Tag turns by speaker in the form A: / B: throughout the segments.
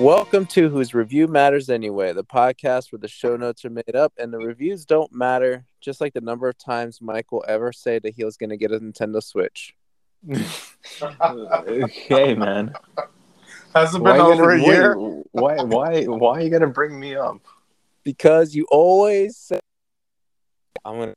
A: Welcome to Whose Review Matters Anyway, the podcast where the show notes are made up and the reviews don't matter, just like the number of times Mike will ever say that he was going to get a Nintendo Switch.
B: okay, man.
C: Hasn't been
B: you
C: over
B: gotta-
C: a year.
B: wait, Why? Why? Why you going to bring me up?
A: Because you always say, I'm going to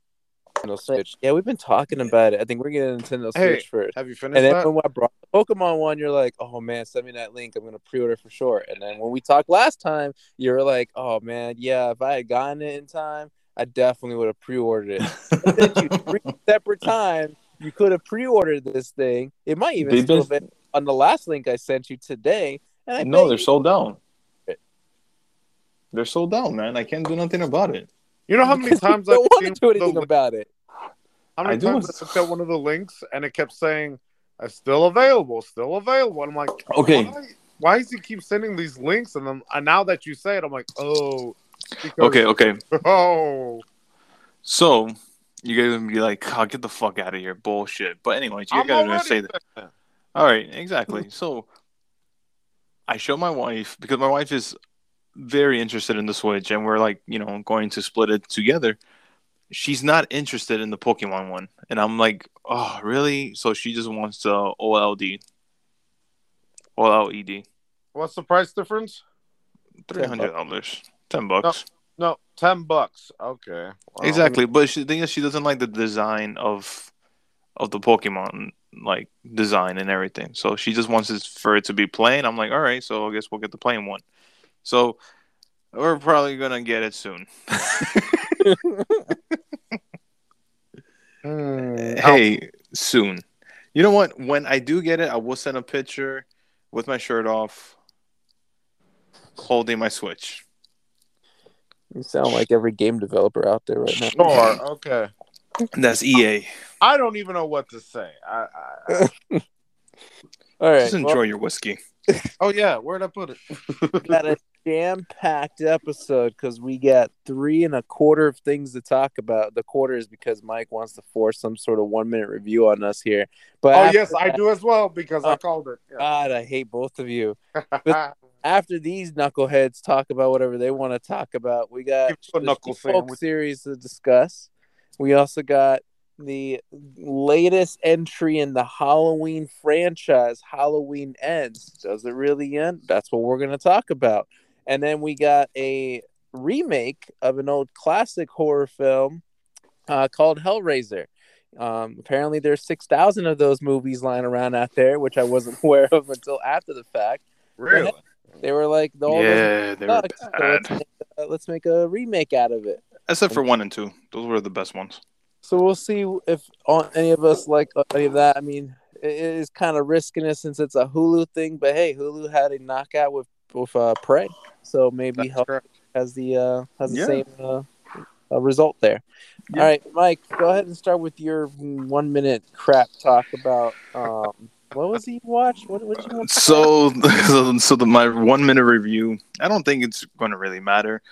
A: Nintendo Switch. Yeah, we've been talking about it. I think we're getting a Nintendo Switch
C: Hey,
A: first.
C: Have you finished
A: And then
C: that?
A: when I brought the Pokemon one, you're like, oh man, send me that link. I'm going to pre order for sure. And then when we talked last time, you were like, oh man, yeah, if I had gotten it in time, I definitely would have pre ordered it. You three separate times. You could have pre-ordered this thing. It might even
B: They've
A: still
B: been-
A: on the last link I sent you today. And I
B: no, they're sold down. They're sold out, man. I can't do nothing about it.
C: You know how many times I
A: don't want to do anything
C: the,
A: about it.
C: How many
B: I do
C: times
B: want-
C: I looked at one of the links and it kept saying, "Uh, "Still available, still available." And I'm like,
B: Okay.
C: why, why does he keep sending these links? And then and now that you say it, I'm like, oh, because-
B: Okay, okay.
C: oh,
B: So you guys gonna be like, "Oh, get the fuck out of here, bullshit." But anyways, you
C: I'm
B: guys are gonna say that.
C: there.
B: All right, exactly. So I show my wife because my wife is very interested in the Switch, and we're like, you know, going to split it together. She's not interested in the Pokemon one, and I'm like, oh, really? So she just wants the OLD, OLED,
C: What's the price difference?
B: three hundred dollars, ten bucks.
C: No, ten bucks. Okay, Well,
B: Exactly, but she, the thing is, she doesn't like the design of of the Pokemon like design and everything. So she just wants it for it to be plain. I'm like, all right, so I guess we'll get the plain one. So we're probably gonna get it soon.
C: hmm,
B: hey, soon. You know what? When I do get it, I will send a picture with my shirt off, holding my Switch.
A: You sound like every game developer out there right now.
C: Sure. Okay.
B: That's EA.
C: I don't even know what to say. I, I, I
A: All right.
B: Just enjoy your whiskey.
C: Oh yeah, where'd I put it?
A: we got a jam-packed episode because we got three and a quarter of things to talk about. The quarter is because Mike wants to force some sort of one-minute review on us here. But
C: oh yes, I do as well because I
A: Oh,
C: called it. Yeah.
A: God, I hate both of you. after these knuckleheads talk about whatever they want to talk about, we got
C: a
A: the
C: knuckle
A: series to discuss. We also got the latest entry in the Halloween franchise, Halloween Ends. Does it really end? That's what we're going to talk about. And then we got a remake of an old classic horror film uh, called Hellraiser. Um, apparently, there's 6,000 of those movies lying around out there, which I wasn't aware of until after the fact.
C: really?
A: They were like, those
B: Yeah, they were
A: sucks, so let's, make a, let's make a remake out of it.
B: Except for one and two. Those were the best ones.
A: So we'll see if on any of us like any of that. I mean, it it is kind of risking it since it's a Hulu thing, but hey, Hulu had a knockout with with uh, Prey, so maybe
C: That's
A: Hell
C: correct.
A: has the uh, has the
B: Yeah.
A: same uh, uh, result there.
B: Yeah.
A: All right, Mike, go ahead and start with your one minute crap talk about um, what was he watch? What what did you want?
B: So, so, so the, my one minute review. I don't think it's going to really matter.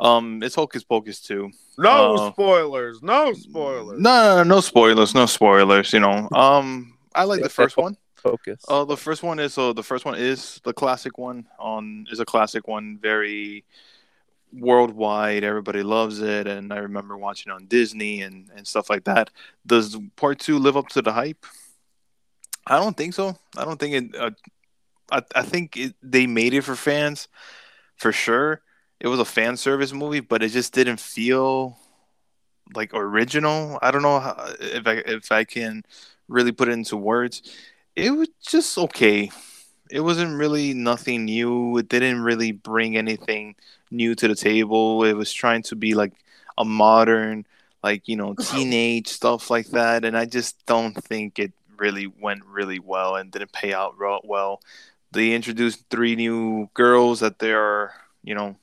B: Um, it's Hocus Pocus two.
C: No
B: Uh,
C: spoilers. No spoilers.
B: No, no, no, no spoilers. No spoilers. You know. Um, I like the first one.
A: Focus.
B: Uh, the first one is so the first one is the classic one. On is a classic one, very worldwide. Everybody loves it, and I remember watching on Disney and and stuff like that. Does part two live up to the hype? I don't think so. I don't think it. Uh, I I think it, they made it for fans, for sure. It was a fan service movie, but it just didn't feel like original. I don't know how, if I if I can really put it into words. It was just okay. It wasn't really nothing new. It didn't really bring anything new to the table. It was trying to be like a modern, like you know, teenage stuff like that, and I just don't think it really went really well and didn't pay out well. They introduced three new girls that they are, you know,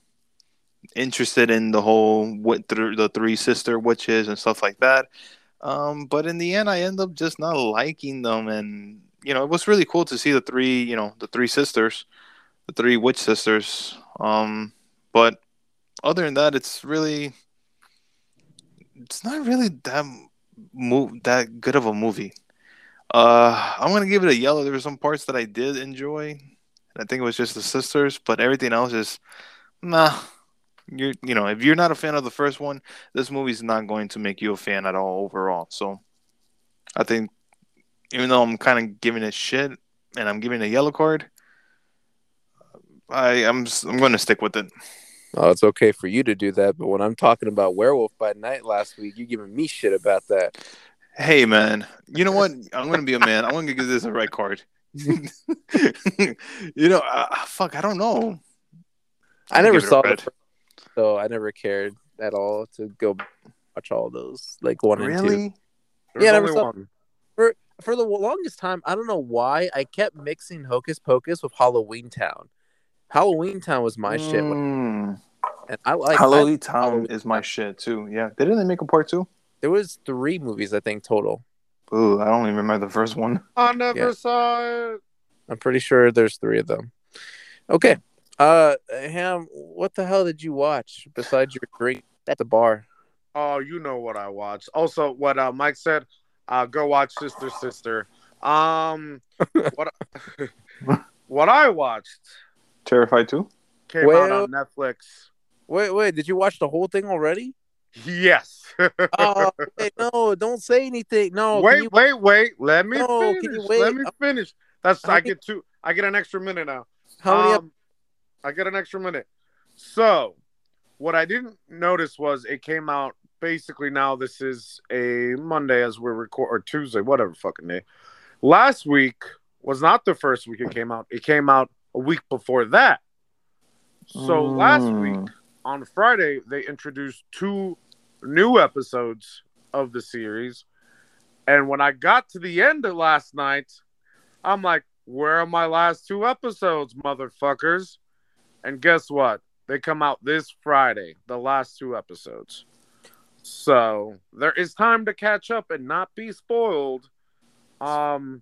B: interested in the whole what th- the three sister witches and stuff like that. Um, but in the end, I end up just not liking them, and you know, it was really cool to see the three, you know, the three sisters, the three witch sisters. Um, but other than that, it's really, it's not really that move that good of a movie. Uh, I'm gonna give it a yellow. There were some parts that I did enjoy, I think it was just the sisters, but everything else is nah. You're you know if you're not a fan of the first one, this movie's not going to make you a fan at all overall. So I think even though I'm kind of giving it shit and I'm giving a yellow card, I I'm I'm going to stick with it.
A: Oh, it's okay for you to do that, but when I'm talking about Werewolf by Night last week, you're giving me shit about that.
B: Hey man, you know what? I'm gonna be a man. I'm gonna give this a red card. you know, uh, fuck, I don't know.
A: I never saw it so I never cared at all to go watch all those like one and two.
B: Really?
C: There's
A: Yeah, I never saw-
C: one.
A: For the longest time, I don't know why I kept mixing Hocus Pocus with Halloween Town. Halloween Town was my shit,
B: Mm.
A: and I like.
B: Halloween
A: I-
B: Town
A: Halloween
B: is my
A: Town.
B: shit too. Yeah, didn't they make a part two?
A: there was three movies I think total.
B: Ooh, I don't even remember the first one.
C: I never
A: Yeah.
C: saw it.
A: I'm pretty sure there's three of them. Okay, uh, Ham, what the hell did you watch besides your drink at the bar?
C: Oh, you know what I watched. Also, what uh, Mike said, uh, go watch Sister Sister. Um, what what I watched
B: Terrified two.
C: came out on Netflix.
A: Wait, wait, did you watch the whole thing already?
C: Yes.
A: Oh, wait, no, don't say anything. No,
C: wait,
A: you-
C: wait, wait. Let me
A: No, can
C: finish.
A: you wait?
C: Let me finish. That's
A: How
C: I
A: many-
C: get two. I get an extra minute now.
A: how many?
C: I get an extra minute. So, what I didn't notice was it came out basically now. This is a Monday as we're record or Tuesday, whatever fucking day. Last week was not the first week it came out. It came out a week before that. So last
B: Mm.
C: week on Friday they introduced two new episodes of the series, and when I got to the end of last night, I'm like, "Where are my last two episodes, motherfuckers?" And guess what? They come out this Friday, the last two episodes. So there is time to catch up and not be spoiled. Um,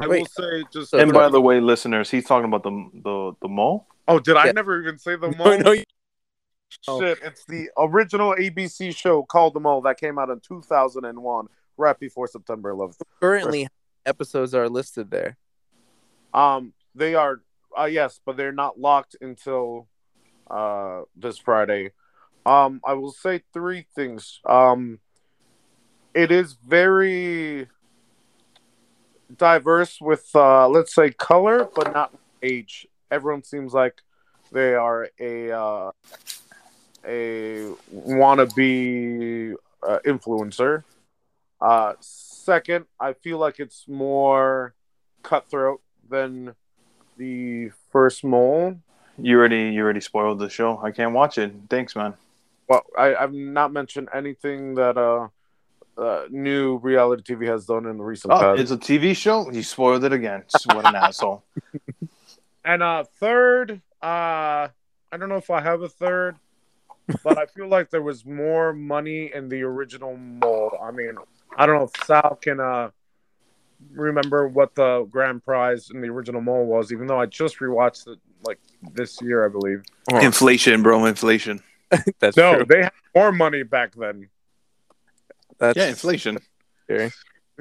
C: I will say just.
B: And by the way, listeners, he's talking about the the the mole.
C: oh, did I never even say the
A: No,
C: mole?
A: no, you- Oh.
C: Shit, it's the original ABC show called The Mole that came out in 2001, right before September 11th.
A: currently episodes are listed there.
C: Um, they are, uh, yes, but they're not locked until uh this Friday. Um, I will say three things. Um, it is very diverse with, uh, let's say, color, but not age. Everyone seems like they are a uh, a wannabe uh, influencer. Uh, second, I feel like it's more cutthroat than the first mole.
B: You already you already spoiled the show. I can't watch it. Thanks, man.
C: Well, I, I've not mentioned anything that uh, uh, new reality TV has done in the recent
B: Oh,
C: past.
B: it's a TV show. You spoiled it again. What an asshole.
C: And uh, third, uh, I don't know if I have a third, but I feel like there was more money in the original mole. I mean, I don't know if Sal can uh, remember what the grand prize in the original mole was, even though I just rewatched it like this year, I believe.
B: Inflation, bro. Inflation.
A: That's
C: No,
A: true.
C: they had more money back then.
A: That's
B: Yeah, inflation.
A: scary.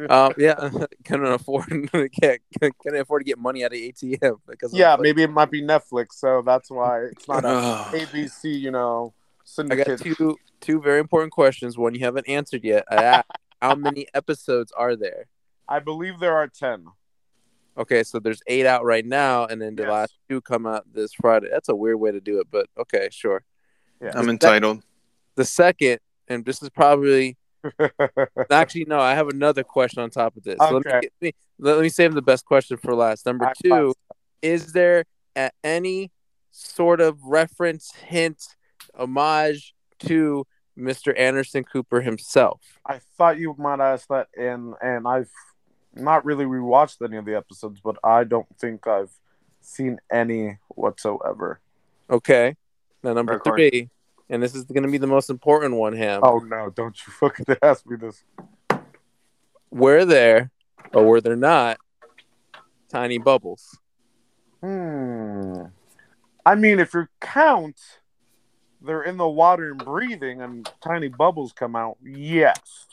A: Um, yeah, can afford can't can afford to get money out of ATM because
C: Yeah,
A: inflation.
C: maybe it might be Netflix, so that's why it's not a ABC, you know,
A: I got
C: syndicate.
A: two two very important questions. One you haven't answered yet. I asked, how many episodes are there?
C: I believe there are ten.
A: Okay, so there's eight out right now, and then the
C: Yes.
A: last two come out this Friday. That's a weird way to do it, but okay, sure.
C: Yeah.
B: I'm entitled.
A: The second, and this is probably actually no. I have another question on top of this. So let, me,
C: Okay.
A: let me let me save the best question for last. Number
C: I-
A: two, is there a, any sort of reference, hint, homage to Mr. Anderson Cooper himself?
C: I thought you might ask that, and and I've not really rewatched any of the episodes, but I don't think I've seen any whatsoever.
A: Okay. Now number
B: Red card.
A: three, and this is going to be the most important one, Ham.
C: Oh no! Don't you fucking ask me this.
A: Were there or were there not tiny bubbles?
C: Hmm. I mean, if you count, they're in the water and breathing, and tiny bubbles come out. Yes.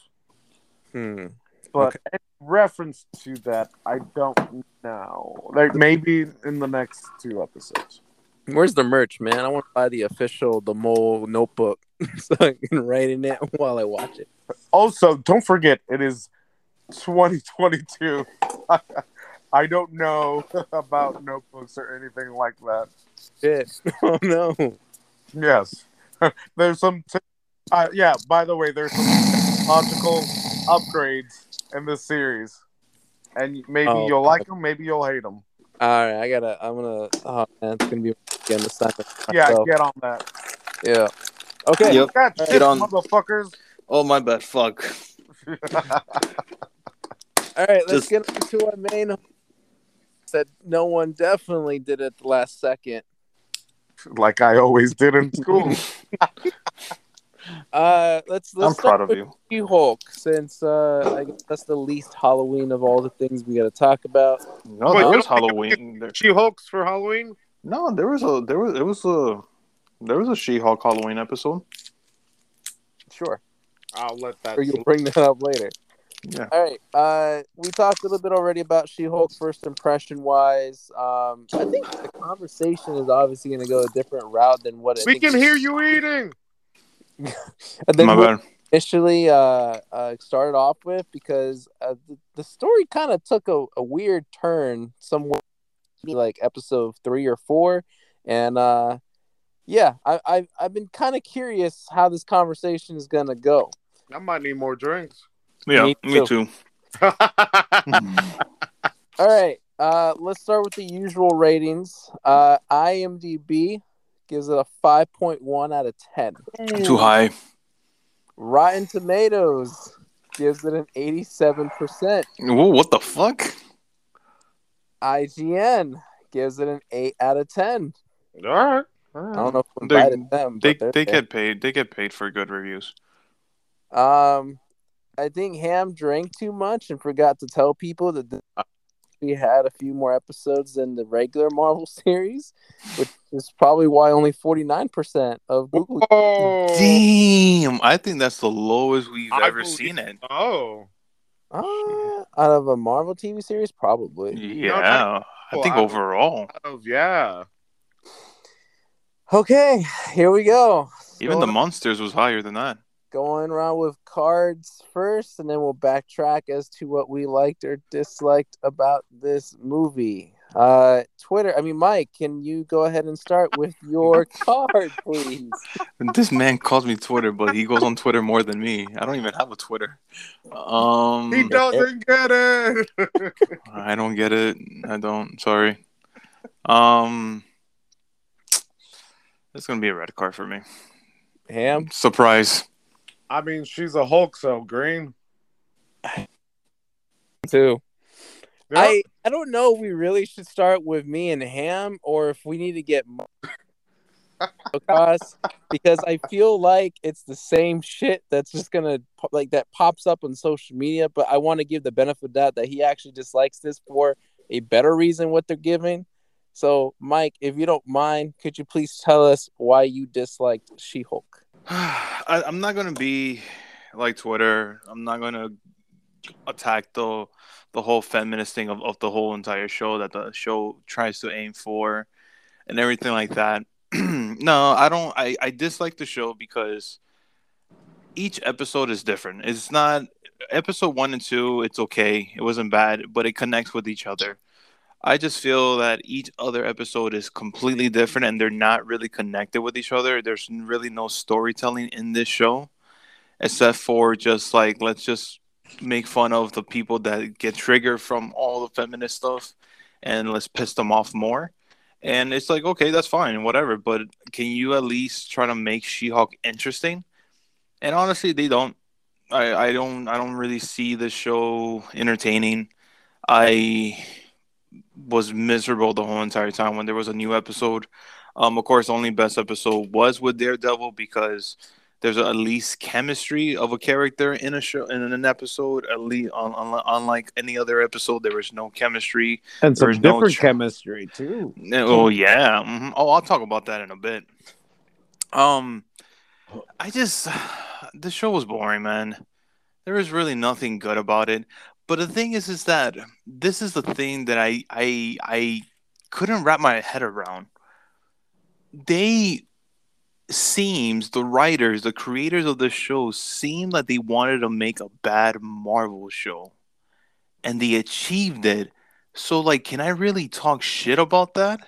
A: Hmm.
C: But
A: Okay.
C: any reference to that, I don't know. Like maybe in the next two episodes.
A: Where's the merch, man? I want to buy the official the mole notebook so I can write in it while I watch it.
C: Also, don't forget it is 2022. I don't know about notebooks or anything like that.
A: Shit. Oh no.
C: Yes, there's some. T- uh, yeah. By the way, there's some technological upgrades in this series, and maybe
A: Oh,
C: you'll
A: God.
C: like them, maybe you'll hate them.
A: All right, I gotta. I'm gonna. Oh man, it's gonna be again assignment.
C: Yeah,
A: myself.
C: get on that.
A: yeah. Okay.
B: Yep.
C: That
B: Get
C: shit,
B: on.
C: motherfuckers.
B: Oh my bad. Fuck.
A: All right, let's
B: Just-
A: get into our main. That no one definitely did at the last second.
C: like I always did in school.
A: Uh, let's let's
B: I'm
A: start
B: proud of
A: with
B: you.
A: She-Hulk since uh, I guess that's the least Halloween of all the things we got to talk about.
B: No,
C: Wait,
B: there was Halloween.
C: She Hulks for Halloween.
B: No, there was a there was it was a there was a She-Hulk Halloween episode.
A: Sure,
C: I'll let that.
A: or you'll bring that up later.
B: Yeah.
A: All right. Uh, we talked a little bit already about She-Hulk first impression wise. Um, I think the conversation is obviously going to go a different route than what I
C: We
A: think
C: can hear you eating.
A: and then
B: My
A: what
B: bad.
A: initially uh, uh, started off with because uh, the, the story kind of took a, a weird turn somewhere like episode three or four, and uh, yeah, I, I I've been kind of curious how this conversation is going to go.
C: I might need more drinks.
B: Yeah,
A: Me
B: me,
A: too.
B: too.
A: All right. Uh, let's start with the usual ratings. Uh, IMDb gives it a 5.1 out of 10.
B: too high.
A: Rotten Tomatoes gives it an 87%.
B: Whoa, what the fuck?
A: IGN gives it an 8 out of 10.
C: All right. All
A: I don't know if
B: They-
A: we invited them.
B: They
A: but they're
B: they
A: there.
B: get paid. They get paid for good reviews.
A: Um, I think Ham drank too much and forgot to tell people that the, we had a few more episodes than the regular Marvel series, which is probably why only 49% of Google
C: Oh.
B: Damn, I think that's the lowest we've
C: I
B: ever
C: believe-
B: seen it.
C: Oh.
A: Uh, out of a Marvel TV series, probably.
B: Yeah, I think
C: I-
B: overall,
C: Oh, yeah.
A: Okay, here we go.
B: even the monsters was higher than that.
A: Going around with cards first, and then we'll backtrack as to what we liked or disliked about this movie. Uh, Twitter. I mean, Mike, can you go ahead and start with your card, please?
B: This man calls me Twitter, but he goes on Twitter more than me. I don't even have a Twitter. Um,
C: He doesn't get it.
B: I don't get it. I don't. Sorry. Um, it's gonna be a red card for me.
A: Ham.
B: Surprise.
C: I mean, she's a Hulk, so green.
A: Too.
C: Yeah.
A: I I don't know. if We really should start with me and Ham, or if we need to get across because I feel like it's the same shit that's just gonna like that pops up on social media. But I want to give the benefit of that that he actually dislikes this for a better reason what they're giving. So, Mike, if you don't mind, could you please tell us why you disliked She-Hulk?
B: I, I'm not gonna be like Twitter. I'm not gonna attack the the whole feminist thing of, of the whole entire show that the show tries to aim for and everything like that. no, I don't I, I dislike the show because each episode is different. It's not episode one and two, it's okay. It wasn't bad, but it connects with each other. I just feel that each other episode is completely different and they're not really connected with each other. There's really no storytelling in this show except for just like let's just make fun of the people that get triggered from all the feminist stuff and let's piss them off more. And it's like, okay, that's fine, whatever. But can you at least try to make She-Hulk interesting? And honestly, they don't. I, I don't. I don't really see the show entertaining. I was miserable the whole entire time when there was a new episode. Um, of course, only best episode was with Daredevil because there's at least chemistry of a character in a show in an episode. At least, un, un, unlike any other episode, there was no chemistry.
C: and some
B: There's no
C: different
B: ch-
C: chemistry, too.
B: Oh yeah. mhm. Oh, I'll talk about that in a bit. Um, I just the show was boring, man. There was really nothing good about it. But the thing is, is that this is the thing that I I I couldn't wrap my head around. They seems the writers, the creators of the show seem like they wanted to make a bad Marvel show. And they achieved it. So like can I really talk shit about that?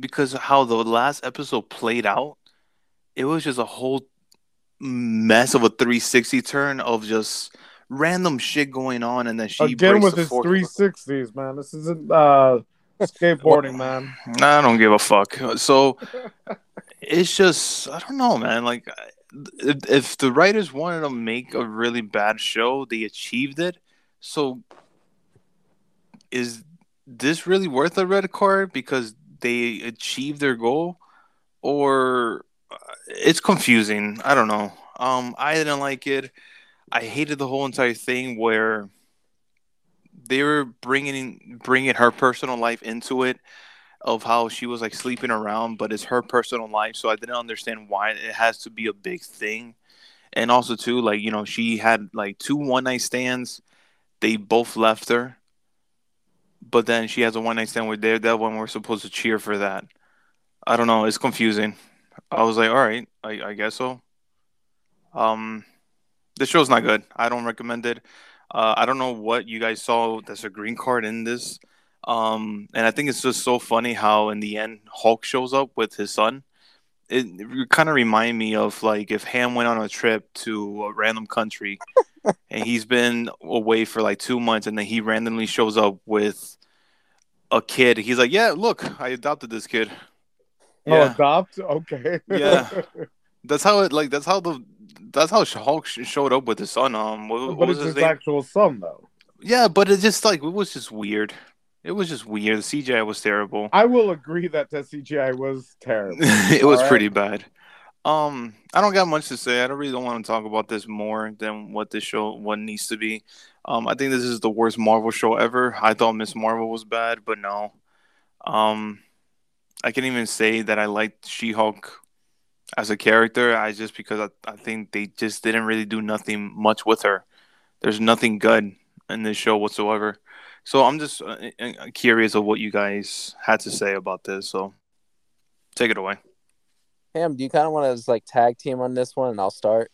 B: Because how the last episode played out, it was just a whole mess of a 360 turn of just random shit going on and then she
C: again with his 360s man this isn't uh skateboarding man
B: i don't give a fuck so it's just I don't know, man. Like if, if the writers wanted to make a really bad show, they achieved it. So is this really worth a red card because they achieved their goal or uh, it's confusing. I don't know. Um I didn't like it. I hated the whole entire thing where they were bringing bringing her personal life into it of how she was like sleeping around, but it's her personal life. So I didn't understand why it has to be a big thing. And also too, like, you know, she had like two one night stands. They both left her. But then she has a one night stand with Daredevil and we're supposed to cheer for that. I don't know, it's confusing. I was like, all right, I, I guess so. Um the show's not good. I don't recommend it. Uh, I don't know what you guys saw that's a green card in this. Um, and I think it's just so funny how in the end Hulk shows up with his son. It, it kind of remind me of like if Ham went on a trip to a random country and he's been away for like two months and then he randomly shows up with a kid. He's like, "Yeah, look, I adopted this kid."
C: Oh, yeah. adopt? Okay.
B: yeah, that's how it like. That's how the that's how Hulk showed up with his son. Um, what, what
C: it's his, his actual son though.
B: Yeah, but it just like it was just weird. It was just weird. The CGI was terrible.
C: I will agree that the CGI was terrible.
B: it was right? pretty bad. Um, I don't got much to say. I don't really don't want to talk about this more than what this show what needs to be. Um, I think this is the worst Marvel show ever. I thought Miss Marvel was bad, but no. Um, I can't even say that I liked She Hulk as a character. I just because I, I think they just didn't really do nothing much with her. There's nothing good in this show whatsoever. So I'm just uh, uh, curious of what you guys had to say about this. So take it away.
A: Ham, do you kind of want to just like tag team on this one, and I'll start?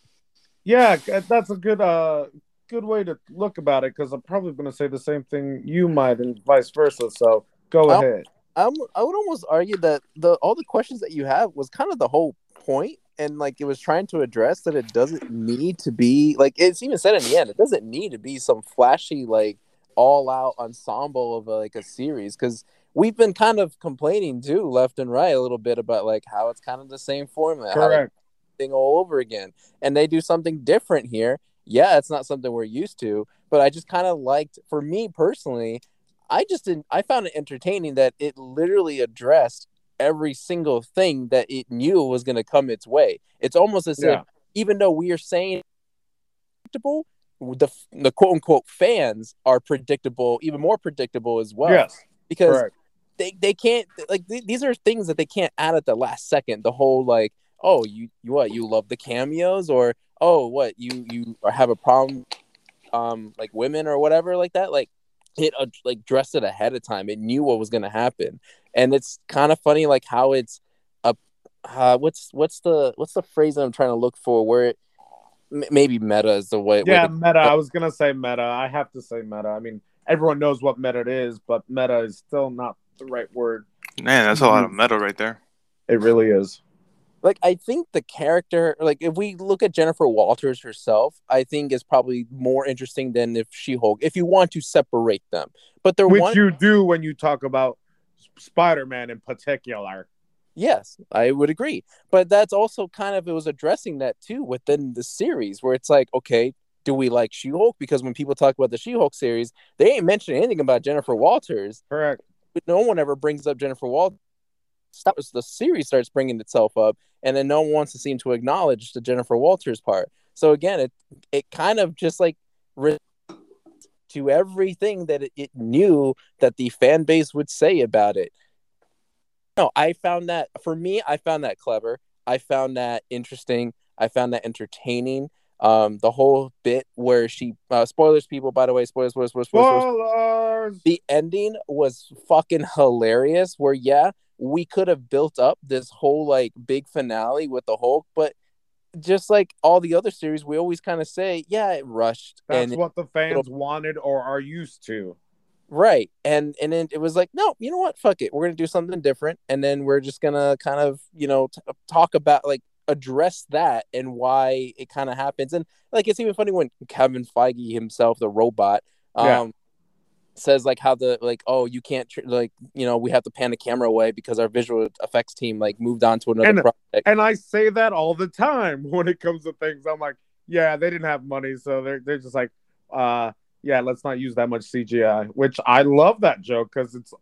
C: Yeah, that's a good uh good way to look about it because I'm probably going to say the same thing you might, and vice versa. So go
A: I'm,
C: ahead.
A: I'm, I would almost argue that the all the questions that you have was kind of the whole point, and like it was trying to address that it doesn't need to be like it's even said in the end. It doesn't need to be some flashy like all out ensemble of a, like a series because we've been kind of complaining too left and right a little bit about like how it's kind of the same format
C: correct
A: thing all over again and they do something different here yeah it's not something we're used to but i just kind of liked for me personally i just didn't i found it entertaining that it literally addressed every single thing that it knew was going to come its way it's almost as yeah. if even though we are saying predictable the the quote unquote fans are predictable, even more predictable as well.
C: Yes,
A: because correct. they they can't like th- these are things that they can't add at the last second. The whole like, oh, you you what you love the cameos, or oh, what you you have a problem, um, like women or whatever like that. Like it uh, like dressed it ahead of time. It knew what was gonna happen, and it's kind of funny like how it's a uh, what's what's the what's the phrase that I'm trying to look for where it maybe meta is the way.
C: Yeah,
A: way
C: meta. I was gonna say meta. I have to say meta. I mean, everyone knows what meta is, but meta is still not the right word.
B: Man, that's a lot of meta right there.
C: It really is.
A: Like I think the character, like if we look at Jennifer Walters herself, I think is probably more interesting than if She Hulk. If you want to separate them, but they're
C: which
A: one...
C: you do when you talk about Spider Man in particular.
A: Yes, I would agree. But that's also kind of it was addressing that too within the series where it's like, okay, do we like She-Hulk? Because when people talk about the She-Hulk series, they ain't mentioning anything about Jennifer Walters.
C: Correct.
A: But no one ever brings up Jennifer Walters. Stops the series starts bringing itself up, and then no one wants to seem to acknowledge the Jennifer Walters part. So again, it it kind of just like re- to everything that it, it knew that the fan base would say about it no, I found that for me, I found that clever. I found that interesting. I found that entertaining. Um, the whole bit where she uh, spoilers, people. By the way, spoilers, spoilers, spoilers, spoilers.
C: Spoilers.
A: The ending was fucking hilarious. Where yeah, we could have built up this whole like big finale with the Hulk, but just like all the other series, we always kind of say, yeah, it rushed.
C: That's
A: and
C: what the fans wanted or are used to.
A: Right. And and then it was like, no, you know what? Fuck it. We're gonna do something different, and then we're just gonna kind of, you know, t- talk about like address that and why it kind of happens. And like it's even funny when Kevin Feige himself, the robot, um,
C: Yeah.
A: Says like how the like oh you can't tr- like you know we have to pan the camera away because our visual effects team like moved on to another
C: And-
A: project.
C: And I say that all the time when it comes to things. I'm like, yeah, they didn't have money, so they're they're just like, uh, yeah, let's not use that much CGI. Which I love that joke because it's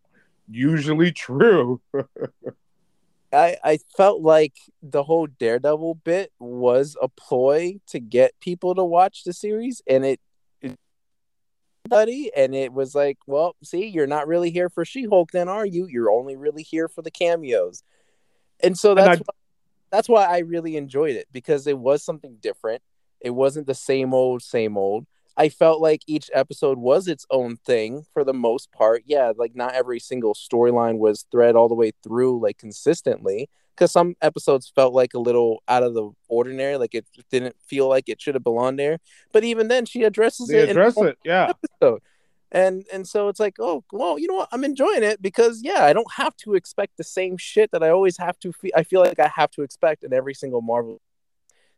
C: usually true.
A: I, I felt like the whole Daredevil bit was a ploy to get people to watch the series, and it, it buddy, and it was like, well, see, you're not really here for She-Hulk, then are you? You're only really here for the cameos, and so
C: And
A: that's
C: I-
A: why, that's why I really enjoyed it because it was something different. It wasn't the same old, same old. I felt like each episode was its own thing for the most part. Yeah, like not every single storyline was thread all the way through like consistently because some episodes felt like a little out of the ordinary, like it didn't feel like it should have belonged there. But even then, she addresses
C: they
A: it.
C: address it, yeah.
A: episode. And and so it's like, oh well, you know what? I'm enjoying it because yeah, I don't have to expect the same shit that I always have to. Fe- I feel like I have to expect in every single Marvel.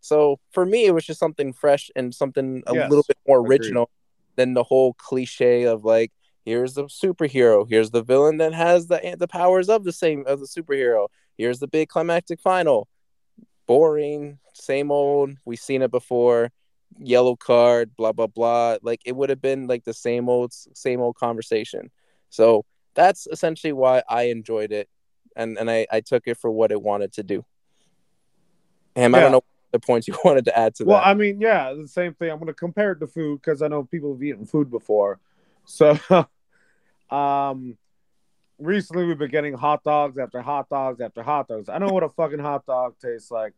A: So for me, it was just something fresh and something a
C: Yes,
A: little bit more
C: agreed.
A: original than the whole cliche of like, here's the superhero, here's the villain that has the eh, the powers of the same of the superhero. Here's the big climactic final. Boring, same old. We've seen it before. Yellow card, blah blah blah. Like it would have been like the same old same old conversation. So that's essentially why I enjoyed it, and and I I took it for what it wanted to do. Ham, I don't know the points you wanted to add to
C: Well,
A: that.
C: Well, I mean, yeah, the same thing. I'm going to compare it to food because I know people have eaten food before. So, um, recently we've been getting hot dogs after hot dogs after hot dogs. I know what a fucking hot dog tastes like,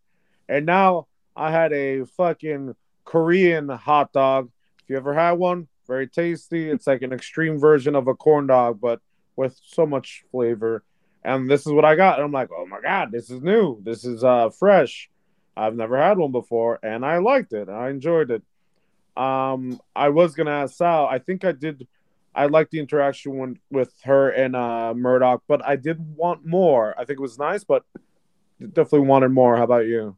C: and now I had a fucking Korean hot dog. If you ever had one, very tasty. It's like an extreme version of a corn dog, but with so much flavor. And this is what I got. And I'm like, oh my god, this is new. This is uh fresh. I've never had one before, and I liked it. I enjoyed it. Um, I was gonna ask Sal. I think I did. I liked the interaction when, with her and uh, Murdock, but I did want more. I think it was nice, but definitely wanted more. How about you?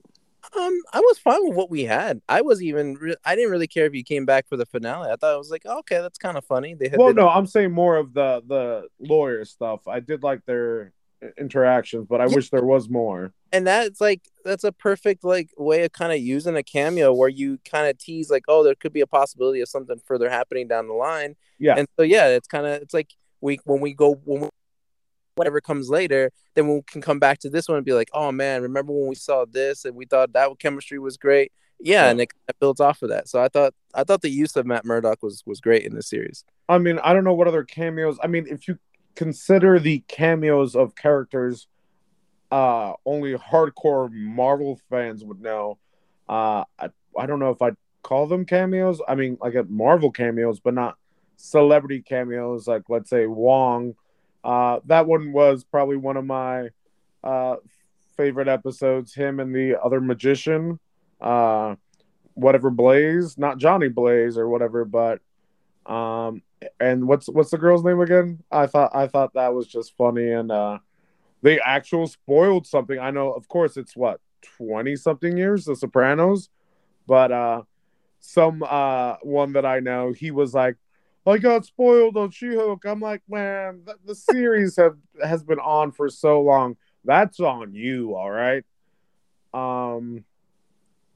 A: Um, I was fine with what we had. I was even re- I didn't really care if you came back for the finale. I thought it was like, oh, okay, that's kind of funny. They had
C: Well, no, I'm saying more of the the lawyer stuff. I did like their interactions, but I
A: Yeah.
C: wish there was more.
A: And that's like that's a perfect like way of kind of using a cameo where you kind of tease like, oh, there could be a possibility of something further happening down the line.
C: Yeah.
A: And so yeah, it's kind of it's like we when we go when we, whatever comes later, then we can come back to this one and be like, oh man, remember when we saw this and we thought that chemistry was great. Yeah,
C: Yeah.
A: and it kind of builds off of that. So I thought I thought the use of Matt Murdock was was great in this series.
C: I mean, I don't know what other cameos. I mean, if you consider the cameos of characters, uh, only hardcore Marvel fans would know. Uh, I, I don't know if I'd call them cameos. I mean, like a Marvel cameos, but not celebrity cameos. Like let's say Wong. Uh, that one was probably one of my uh favorite episodes. Him and the other magician, uh, whatever Blaze, not Johnny Blaze or whatever, but um and what's what's the girl's name again? I thought I thought that was just funny and uh they actual spoiled something. I know of course it's what 20 something years the Sopranos, but uh some uh one that I know he was like I got spoiled on She-Hulk. I'm like, man, the, the series have has been on for so long. That's on you, all right. Um,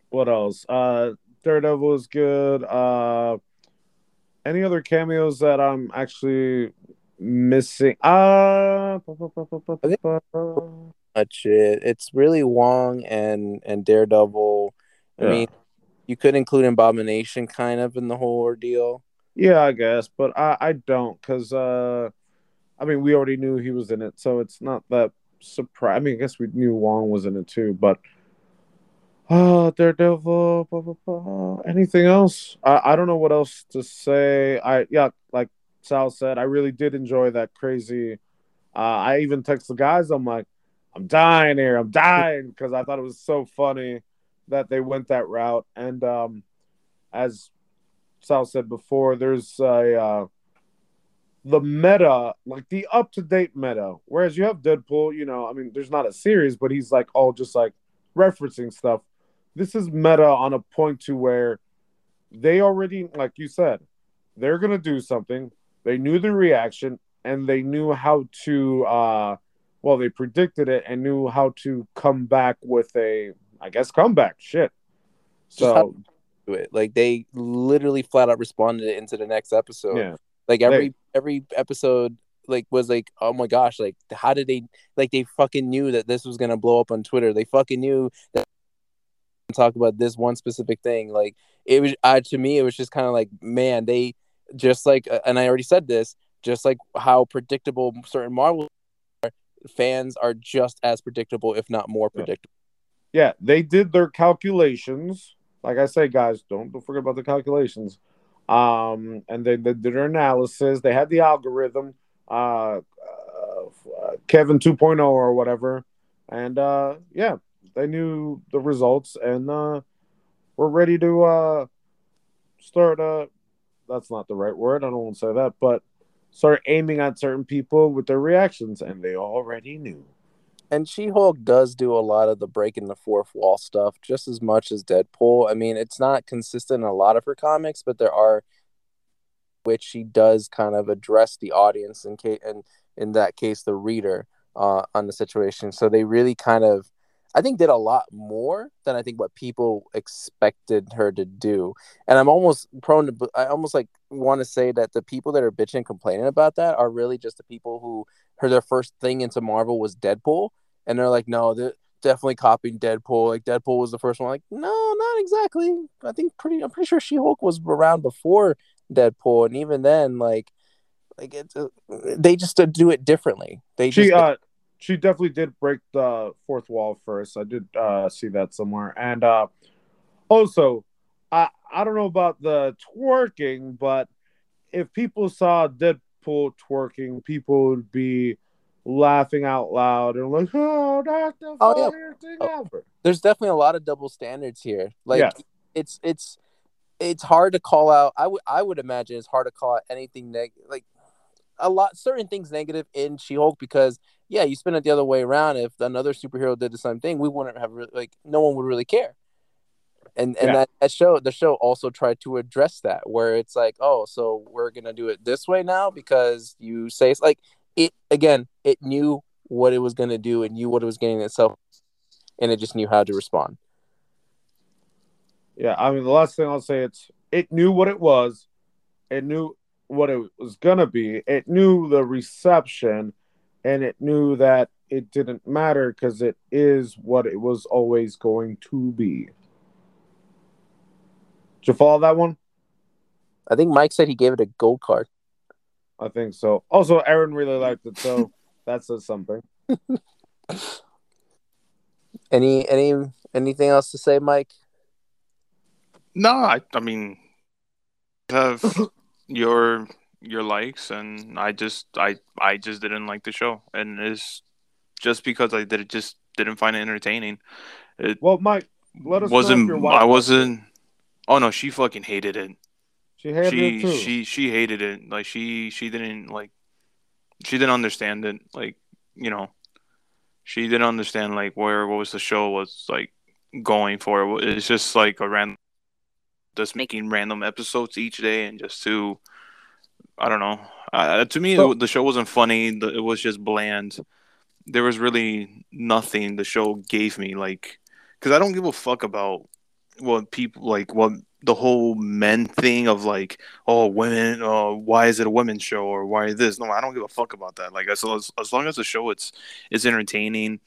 C: what else? Uh, Daredevil is good. Uh, any other cameos that I'm actually missing? Uh,
A: much it. It's really Wong and and Daredevil. I
C: Yeah.
A: mean, you could include Abomination kind of in the whole ordeal.
C: yeah, I guess, but I I don't because uh, I mean we already knew he was in it, so it's not that surprise. I mean, I guess we knew Wong was in it too, but uh Daredevil. Blah, blah, blah. Anything else? I, I don't know what else to say. I yeah, like Sal said, I really did enjoy that crazy. Uh, I even text the guys. I'm like, I'm dying here. I'm dying because I thought it was so funny that they went that route. And um, as Sal said before, there's a uh, the meta, like the up to date meta. Whereas you have Deadpool, you know, I mean, there's not a series, but he's like all just like referencing stuff. This is meta on a point to where they already, like you said, they're gonna do something. They knew the reaction and they knew how to uh well, they predicted it and knew how to come back with a I guess comeback. Shit. So
A: it. Like they literally flat out responded into the next episode.
C: yeah.
A: Like every
C: They-
A: every episode like was like, oh my gosh, like how did they like they fucking knew that this was gonna blow up on Twitter. They fucking knew that talk about this one specific thing. Like it was uh, to me, it was just kind of like, man, they just like uh, and I already said this, just like how predictable certain Marvel are, fans are just as predictable, if not more
C: Yeah.
A: predictable.
C: yeah, they did their calculations. Like I say, guys, don't don't forget about the calculations. Um, and they, they did their analysis. They had the algorithm, uh, uh Kevin 2.0 or whatever, and uh, yeah, they knew the results, and uh, we're ready to uh start. Uh, that's not the right word. I don't want to say that, but start aiming at certain people with their reactions, and they already knew.
A: and She Hulk does do a lot of the breaking the fourth wall stuff just as much as Deadpool. I mean, it's not consistent in a lot of her comics, but there are which she does kind of address the audience in case and in that case the reader uh, on the situation. So they really kind of I think did a lot more than I think what people expected her to do. And I'm almost prone to I almost like want to say that the people that are bitching and complaining about that are really just the people who heard their first thing into Marvel was Deadpool and they're like, no, they're definitely copying Deadpool. Like Deadpool was the first one. Like, no, not exactly. I think pretty. I'm pretty sure She Hulk was around before Deadpool, and even then, like, like it's uh, they just uh, do it differently. They
C: she
A: just
C: uh she definitely did break the fourth wall first. I did uh see that somewhere. And uh also I I don't know about the twerking, but if people saw Deadpool twerking, people would be laughing out loud and like, oh, that's the
A: Oh, yeah.
C: thing
A: Oh.
C: ever.
A: there's definitely a lot of double standards here. Like
C: Yes.
A: it's it's it's hard to call out. I would I would imagine it's hard to call out anything neg like a lot certain things negative in She-Hulk because yeah, you spin it the other way around. If another superhero did the same thing, we wouldn't have like no one would really care. And and
C: Yeah.
A: that, that show the show also tried to address that where it's like oh so we're gonna do it this way now because you say it's like it again it knew what it was gonna do and knew what it was getting itself and it just knew how to respond.
C: Yeah, I mean the last thing I'll say it's it knew what it was, it knew what it was gonna be, it knew the reception, and it knew that it didn't matter because it is what it was always going to be. Did you follow that one?
A: I think Mike said he gave it a gold card.
C: I think so. Also, Aaron really liked it, so that says something.
A: Any any anything else to say, Mike?
B: No, I, I mean, have your your likes, and I just I I just didn't like the show, and it's just because I did it just didn't find it entertaining. It
C: Well, Mike, let us know if
B: wasn't.
C: your wife
B: I wasn't. Oh no, she fucking hated it.
C: she hated
B: she
C: it too.
B: she she hated it. Like she she didn't like she didn't understand it. Like you know, she didn't understand like where what was the show was like going for. It's just like a random, just making random episodes each day and just to, I don't know. Uh, to me,
A: So-
B: the show wasn't funny. The- It was just bland. There was really nothing the show gave me. Like, because I don't give a fuck about what people like what the whole men thing of like oh women uh why is it a women's show or why this no i don't give a fuck about that like as, as, as long as the show it's it's entertaining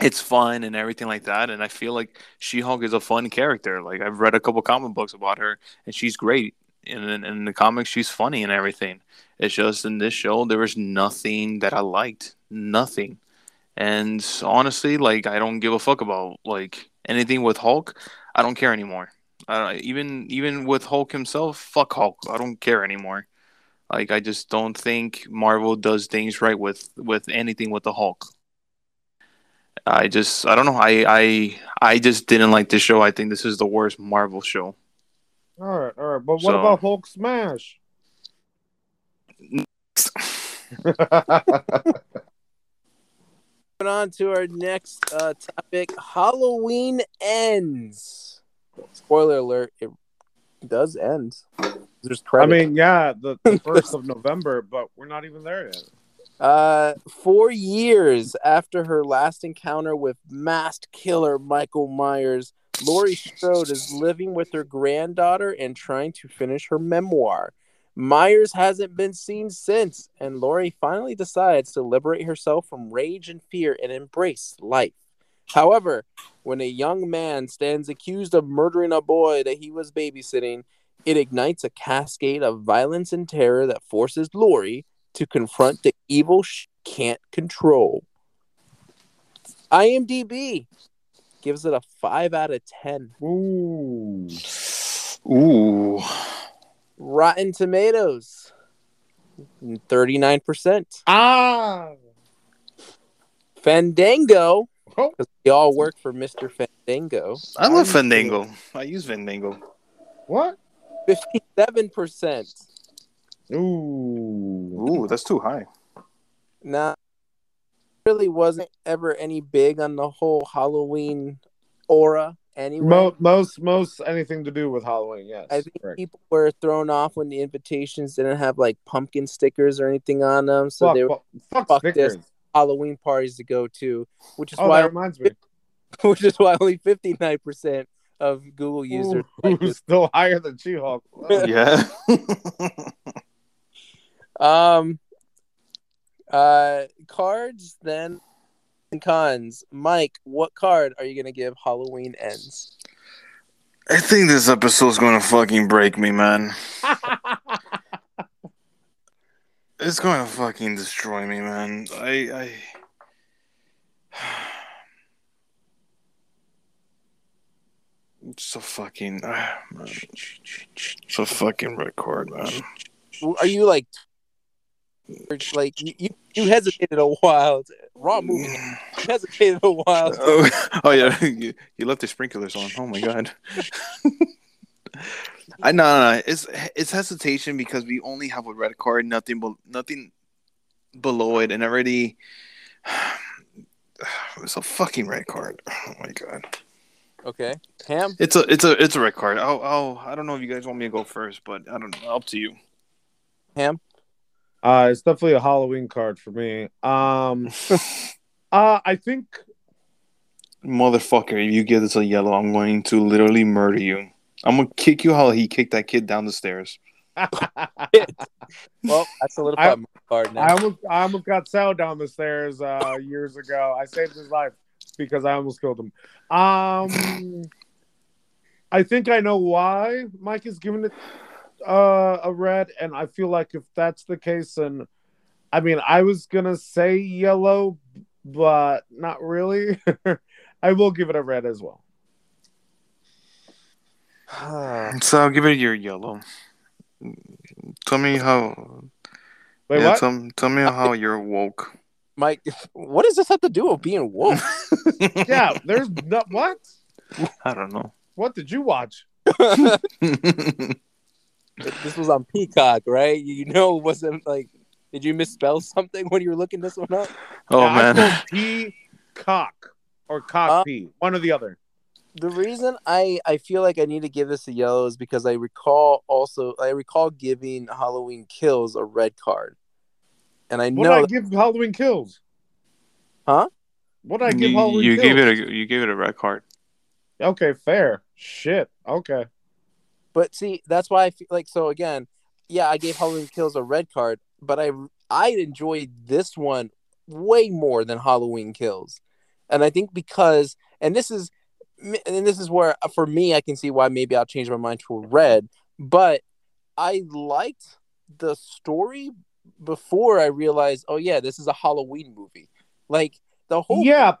B: it's fun and everything like that and i feel like she-hulk is a fun character like i've read a couple comic books about her and she's great in, in, in the comics she's funny and everything it's just in this show there was nothing that i liked nothing and honestly like i don't give a fuck about like anything with Hulk, I don't care anymore. Even even with Hulk himself, fuck Hulk. I don't care anymore. Like I just don't think Marvel does things right with with anything with the Hulk. I just I don't know. I I I just didn't like this show. I think this is the worst Marvel show.
C: All right, all right. But what
B: So-
C: about Hulk Smash?
A: Moving on to our next uh, topic Halloween ends. Spoiler alert, it does end. There's
C: credit.
A: I
C: mean, yeah, the, the first of November, but we're not even there yet.
A: Uh, four years after her last encounter with masked killer Michael Myers, Laurie Strode is living with her granddaughter and trying to finish her memoir. Myers hasn't been seen since, and Laurie finally decides to liberate herself from rage and fear and embrace life. However, when a young man stands accused of murdering a boy that he was babysitting, it ignites a cascade of violence and terror that forces Laurie to confront the evil she can't control. IMDb gives it a 5 out of 10.
C: Ooh.
B: Ooh.
A: Rotten Tomatoes 39%.
C: Ah.
A: Fandango,
C: Oh.
A: because we all work for Mr. Fandango,
B: I love
C: I-
B: Fandango. I use Fandango.
C: What?
A: 57%.
C: Ooh.
B: Ooh, that's too high.
A: Now, really wasn't ever any big on the whole Halloween aura anyway.
C: Mo- most most anything to do with Halloween, yes.
A: I think
C: correct.
A: people were thrown off when the invitations didn't have like pumpkin stickers or anything on them, so
C: fuck,
A: they were
C: fuck, fuck
A: fuck this. Halloween parties to go to, which is
C: Oh,
A: why
C: that reminds me.
A: which is why only fifty nine percent of Google users
C: Ooh,
A: like this.
C: still higher than She-Hulk.
B: Yeah.
A: Um, uh, cards then and cons. Mike, what card are you gonna give Halloween ends?
B: I think this episode's gonna fucking break me, man. It's gonna fucking destroy me, man. I, I. It's a fucking. ah, man. It's a fucking record, man.
A: Are you like, like you you, hesitated a while? Raw movie. You hesitated a while.
B: Oh, oh yeah, you, you left the sprinklers on. Oh my god. I no, no, no. It's it's hesitation because we only have a red card, nothing, but nothing below it, and already it's a fucking red card. Oh my god.
A: Okay, Ham.
B: It's a it's a it's a red card. Oh oh, I don't know if you guys want me to go first, but I don't know. Up to you.
A: Ham.
C: Uh, it's definitely a Halloween card for me. Um, uh, I think
B: Motherfucker, if you give this a yellow, I'm going to literally murder you. I'm gonna kick you how he kicked that kid down the stairs.
A: Well, that's a little
C: I-
A: my card now.
C: I almost I almost got Sal down the stairs uh, years ago. I saved his life because I almost killed him. Um, I think I know why Mike is giving it uh, a red, and I feel like if that's the case, and I mean I was gonna say yellow, but not really. I will give it a red as well.
B: So I'll give it your yellow. Tell me how.
C: Wait,
B: yeah,
C: what?
B: Tell, tell me how you're woke.
A: Mike, what does this have to do with being woke?
C: yeah, there's no what?
B: I don't know.
C: What did you watch?
A: This was on Peacock, right? You know, it wasn't like, did you misspell something when you were looking this one up?
C: Yeah,
B: Oh, man.
C: Peacock or cock
A: Uh,
C: one or the other.
A: The reason I I feel like I need to give this a yellow is because I recall also I recall giving Halloween Kills a red card, and I
C: What
A: know
C: did I give Halloween Kills?
A: Huh?
C: What did I give
B: you
C: Halloween
B: you
C: Kills?
B: gave it a you gave it a red card.
C: Okay, fair. Shit. Okay.
A: But see, that's why I feel like so again, yeah, I gave Halloween Kills a red card, but I I enjoyed this one way more than Halloween Kills, and I think because and this is and this is where uh, for me I can see why maybe I'll change my mind to a red, but I liked the story before I realized, oh yeah, this is a Halloween movie. Like the whole
C: yeah.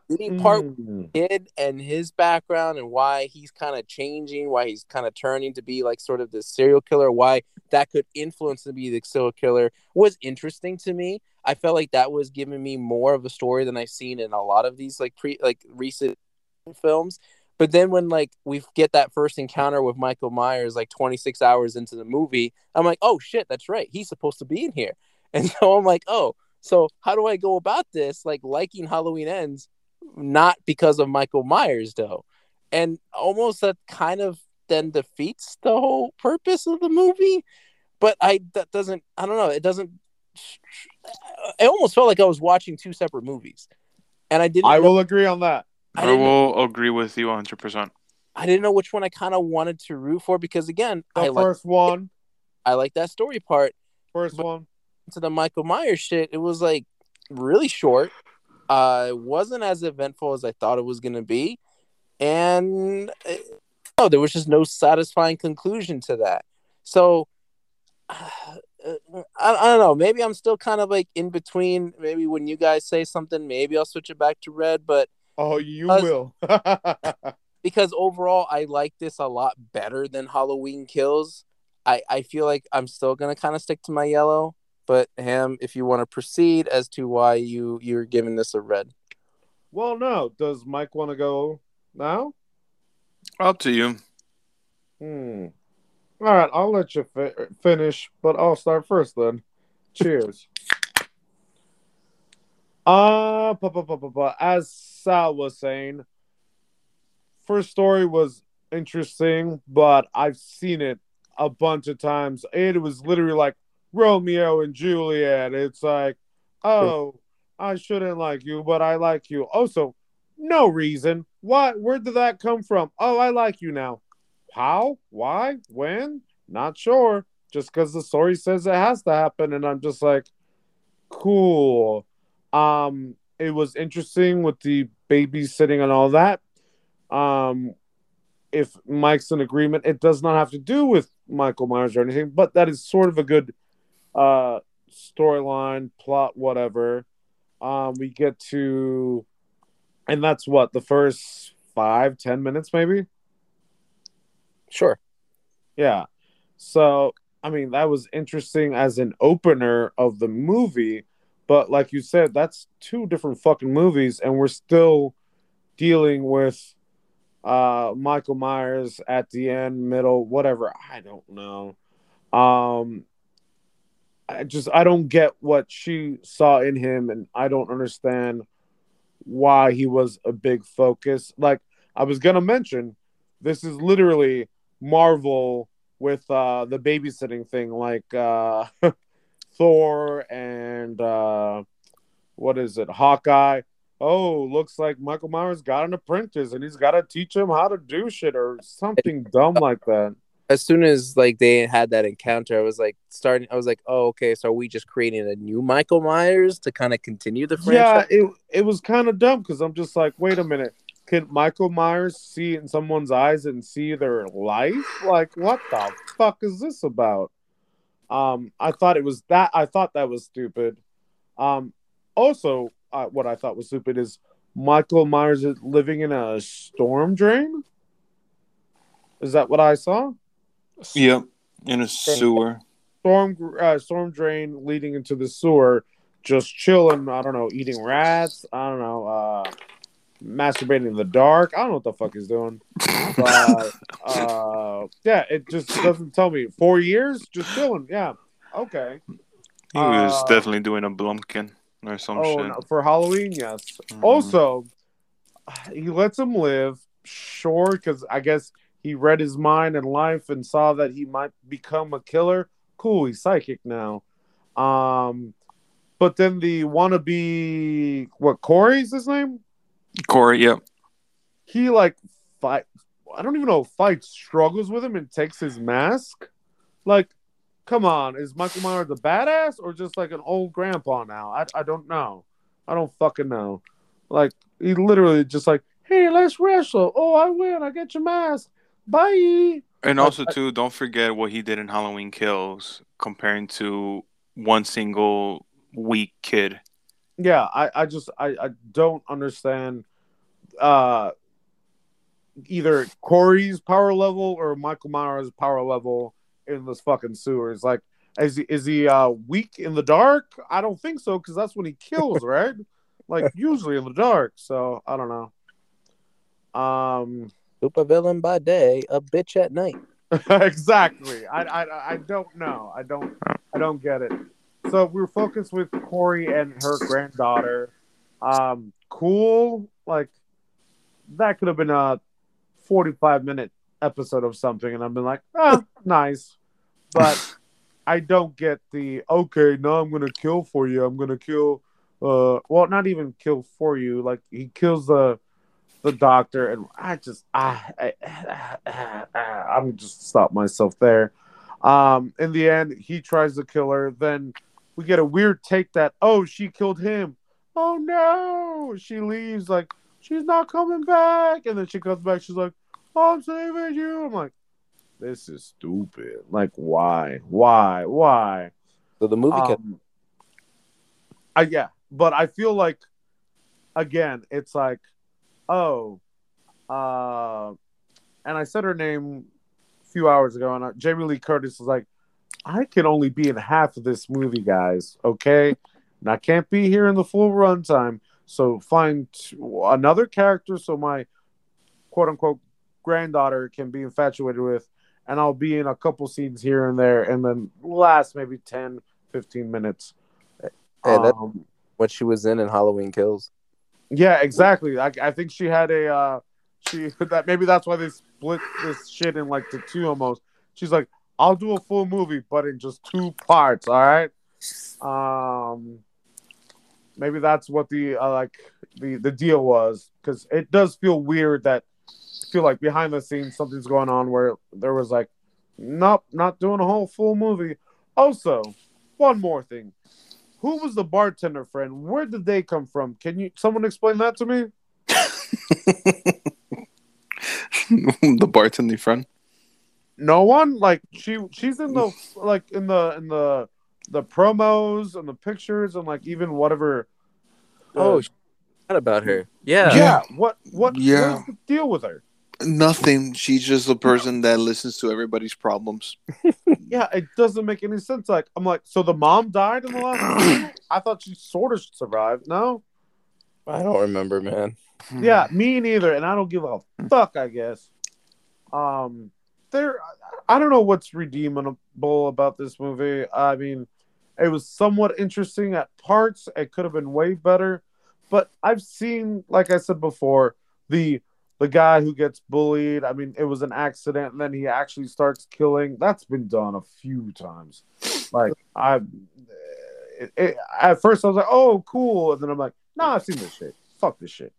A: part
C: Mm.
A: kid and his background and why he's kind of changing, why he's kind of turning to be like sort of the serial killer, why that could influence to be the serial killer was interesting to me. I felt like that was giving me more of a story than I've seen in a lot of these like pre like recent films. But then when like we get that first encounter with Michael Myers like 26 hours into the movie, I'm like, oh shit, that's right. He's supposed to be in here. And so I'm like, oh, so how do I go about this? Like liking Halloween ends, not because of Michael Myers though. And almost that kind of then defeats the whole purpose of the movie. But I that doesn't I don't know, it doesn't I almost felt like I was watching two separate movies. And I didn't
C: I
A: know-
C: will agree on that.
A: I
B: I
A: didn't, know,
B: will agree with you 100. percent
A: I didn't know which one I kind of wanted to root for because again,
C: The
A: I like
C: first one,
A: I like that story part.
C: first
A: But-
C: one.
A: To the Michael Myers shit, it was like really short. Uh, it wasn't as eventful as I thought it was gonna be, and uh, no, there was just no satisfying conclusion to that. So I, I don't know. Maybe I'm still kind of like in between. Maybe when you guys say something, maybe I'll switch it back to red. But
C: Oh, you
A: Us-
C: will.
A: because overall I like this a lot better than Halloween Kills. I, I feel like I'm still gonna kind of stick to my yellow. But Ham, if you want to proceed as to why you you're giving this a red.
C: well, no. Does Mike want to go now?
B: Up to you.
C: Hmm. All right, I'll let you fi- finish, but I'll start first then. Cheers. Uh, pa- pa- pa- pa- pa. as Sal was saying, first story was interesting, but I've seen it a bunch of times. It was literally like Romeo and Juliet. It's like, oh, I shouldn't like you, but I like you. Also, no reason. What? Where did that come from? Oh, I like you now. How? Why? When? Not sure. Just because the story says it has to happen, and I'm just like, cool. Um, it was interesting with the babysitting and all that. Um, if Mike's in agreement, it does not have to do with Michael Myers or anything, but that is sort of a good uh storyline, plot, whatever. Um, we get to, and that's what the first five, ten minutes, maybe.
A: Sure.
C: Yeah. So, I mean, that was interesting as an opener of the movie, but like you said, that's two different fucking movies, and we're still dealing with uh Michael Myers at the end, middle, whatever. I don't know. Um I just I don't get what she saw in him and I don't understand why he was a big focus. Like I was gonna mention, this is literally Marvel with uh the babysitting thing, like uh Thor and uh what is it, Hawkeye. Oh, looks like Michael Myers got an apprentice and he's gotta teach him how to do shit or something dumb like that.
A: As soon as like they had that encounter, I was like starting. I was like, oh, okay. So are we just creating a new Michael Myers to kind of continue the
C: Yeah,
A: franchise?
C: it it was kind of dumb because I'm just like, wait a minute, can Michael Myers see in someone's eyes and see their life? Like, what the fuck is this about? Um, I thought it was that. I thought that was stupid. Um, also, uh, what I thought was stupid is Michael Myers is living in a storm drain. Is that what I saw?
B: Yep. In a sewer.
C: storm uh, storm drain leading into the sewer, just chilling. I don't know, eating rats. I don't know, uh, masturbating in the dark. I don't know what the fuck he's doing. But uh, yeah, it just doesn't tell me. Four years, just chilling. Yeah, okay.
B: He was
C: Uh,
B: definitely doing a Blumpkin or some
C: Oh,
B: shit.
C: no, for Halloween, yes.
B: Mhm.
C: Also, he lets him live, sure, because I guess he read his mind and life and saw that he might become a killer. Cool, he's psychic now. Um, but then the wannabe, what Corey's his name?
B: Corey, yep.
C: He like fight. I don't even know. Fight struggles with him and takes his mask. Like, come on, is Michael Myers a badass or just like an old grandpa now? I I don't know. I don't fucking know. Like he literally just like, hey, let's wrestle. Oh, I win. I get your mask. Bye.
B: And
C: Like,
B: also too, don't forget what he did in Halloween Kills comparing to one single weak kid.
C: yeah, I, I just I, I don't understand uh either Corey's power level or Michael Myers' power level in this fucking sewers. Like, is he is he uh weak in the dark? I don't think so because that's when he kills, right? like usually in the dark. So I don't know. Um,
A: Super villain by day, a bitch at night.
C: exactly. I, I I don't know. I don't I don't get it. So we're focused with Corey and her granddaughter. Um, cool. Like that could have been a forty-five minute episode of something, and I've been like, ah, nice. But I don't get the okay. Now I'm gonna kill for you. I'm gonna kill. Uh, well, not even kill for you. Like he kills the the doctor, and I just I, I, I, I'm just stop myself there. Um, in the end, he tries to kill her. Then we get a weird take that oh she killed him. Oh no! She leaves like she's not coming back, and then she comes back. She's like, oh, I'm saving you. I'm like, this is stupid. Like why? Why? Why?
A: So the movie.
C: Um,
A: can-
C: I yeah, but I feel like again, it's like, oh, uh, and I said her name a few hours ago, and uh, Jamie Lee Curtis was like, I can only be in half of this movie, guys. Okay, and I can't be here in the full runtime. So find another character so my quote unquote granddaughter can be infatuated with, and I'll be in a couple scenes here and there, and then last maybe 10, 15 minutes.
A: Hey,
C: Um,
A: what she was in in Halloween Kills.
C: Yeah, exactly. I, I think she had a uh she that maybe that's why they split this shit in like the two almost. She's like, I'll do a full movie, but in just two parts. All right. Um, maybe that's what the uh, like the the deal was because it does feel weird that feel like behind the scenes something's going on where there was like, nope, not doing a whole full movie. Also, one more thing. Who was the bartender friend? Where did they come from? Can you someone explain that to me?
B: the bartending friend.
C: No one. Like she she's in the like in the in the the promos and the pictures and like even whatever.
A: Oh,
C: uh,
A: sh- forgot about her. Yeah.
C: yeah. What what
B: Yeah.
C: what's the deal with her?
B: Nothing. She's just a person that listens to everybody's problems.
C: Yeah, it doesn't make any sense. Like I'm like, so the mom died in the last. movie? I thought she sort of survived. No.
A: I don't remember, man.
C: Yeah, me neither, and I don't give a fuck. I guess. Um, there, I don't know what's redeemable about this movie. I mean, it was somewhat interesting at parts. It could have been way better, but I've seen, like I said before, the the guy who gets bullied. I mean, it was an accident, and then he actually starts killing. That's been done a few times. Like I, it, it, at first I was like, oh, cool, and then I'm like, nah, I've seen this shit. Fuck this shit.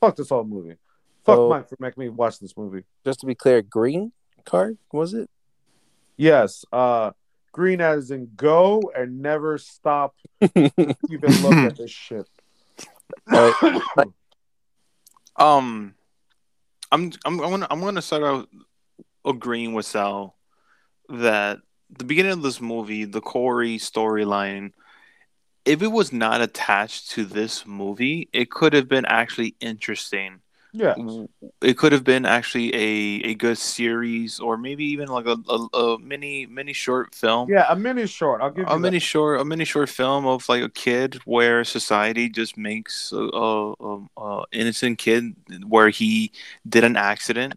C: Fuck this whole movie. Fuck
A: So-
C: Mike for making me watch this movie.
A: Just to be clear, green card was it?
C: Yes, uh, green as in go and never stop even look at this shit.
A: Uh,
B: Um, I'm I'm I'm gonna I'm gonna start out agreeing with Sal that the beginning of this movie, the Corey storyline, if it was not attached to this movie, it could have been actually interesting.
C: Yeah,
B: It could have been actually a, a good series, or maybe even like a, a, a mini mini short film.
C: yeah, a mini short. I'll give you
B: a mini short a mini short film of like a kid where society just makes a, a, a, a innocent kid where he did an accident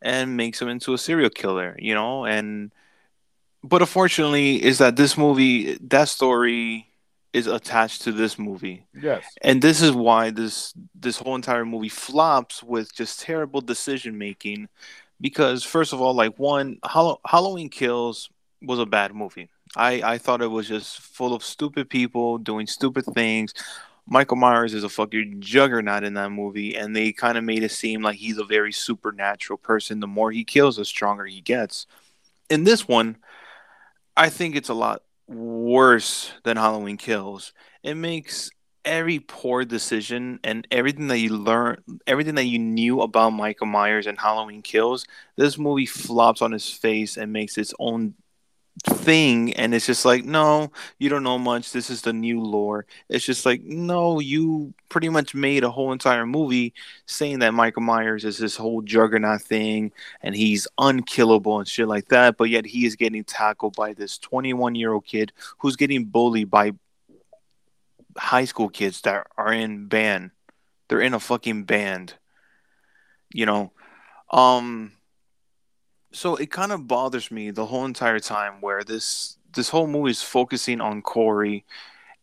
B: and makes him into a serial killer you know and but unfortunately is that this movie that story is attached to this movie.
C: Yes,
B: and this is why this this whole entire movie flops with just terrible decision making because first of all like one Hall- halloween kills was a bad movie. I i thought it was just full of stupid people doing stupid things. Michael myers is a fucking juggernaut in that movie and they kind of made it seem like he's a very supernatural person. The more he kills the stronger he gets. In this one i think it's a lot worse than halloween kills. It makes every poor decision and everything that you learn, everything that you knew about Michael Myers and Halloween Kills, this movie flops on his face and makes its own thing and it's just like no you don't know much. This is the new lore. It's just like no you pretty much made a whole entire movie saying that michael myers is this whole juggernaut thing and he's unkillable and shit like that but yet he is getting tackled by this 21 year old kid who's getting bullied by high school kids that are in band. They're in a fucking band. You know? Um so it kind of bothers me the whole entire time where this this whole movie is focusing on Corey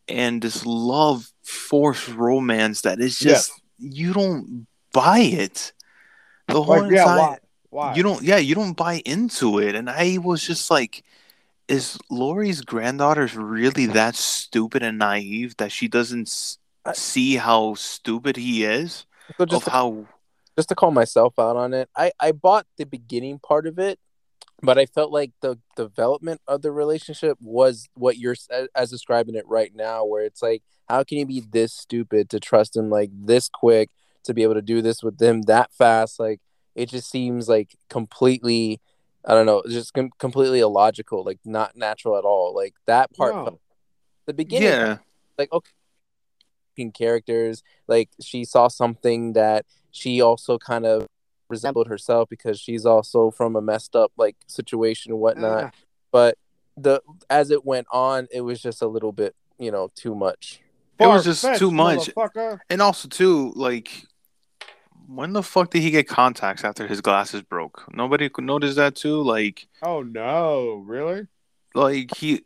B: and this love forced romance that is just you don't buy it. The whole
C: Like, yeah,
B: time
C: why? Why?
B: you don't yeah, you don't buy into it. And I was just like, is Laurie's granddaughter really that stupid and naive that she doesn't
A: I-
B: see how stupid he is?
A: So
B: Of
A: to,
B: how
A: just to call myself out on it, I I bought the beginning part of it, but I felt like the development of the relationship was what you're as describing it right now, where it's like, how can you be this stupid to trust him like this quick to be able to do this with them that fast? Like it just seems like completely. I don't know, just com- completely illogical, like not natural at all. Like that part,
C: No.
A: the beginning,
B: yeah.
A: like okay characters like she saw something that she also kind of resembled herself because she's also from a messed up like situation and whatnot
C: Ah.
A: but the as it went on it was just a little bit you know too much
B: It was just
C: Far-fetched,
B: too much. And also too, like when the fuck did he get contacts after his glasses broke? Nobody could notice that too. Like
C: Oh no, really?
B: like he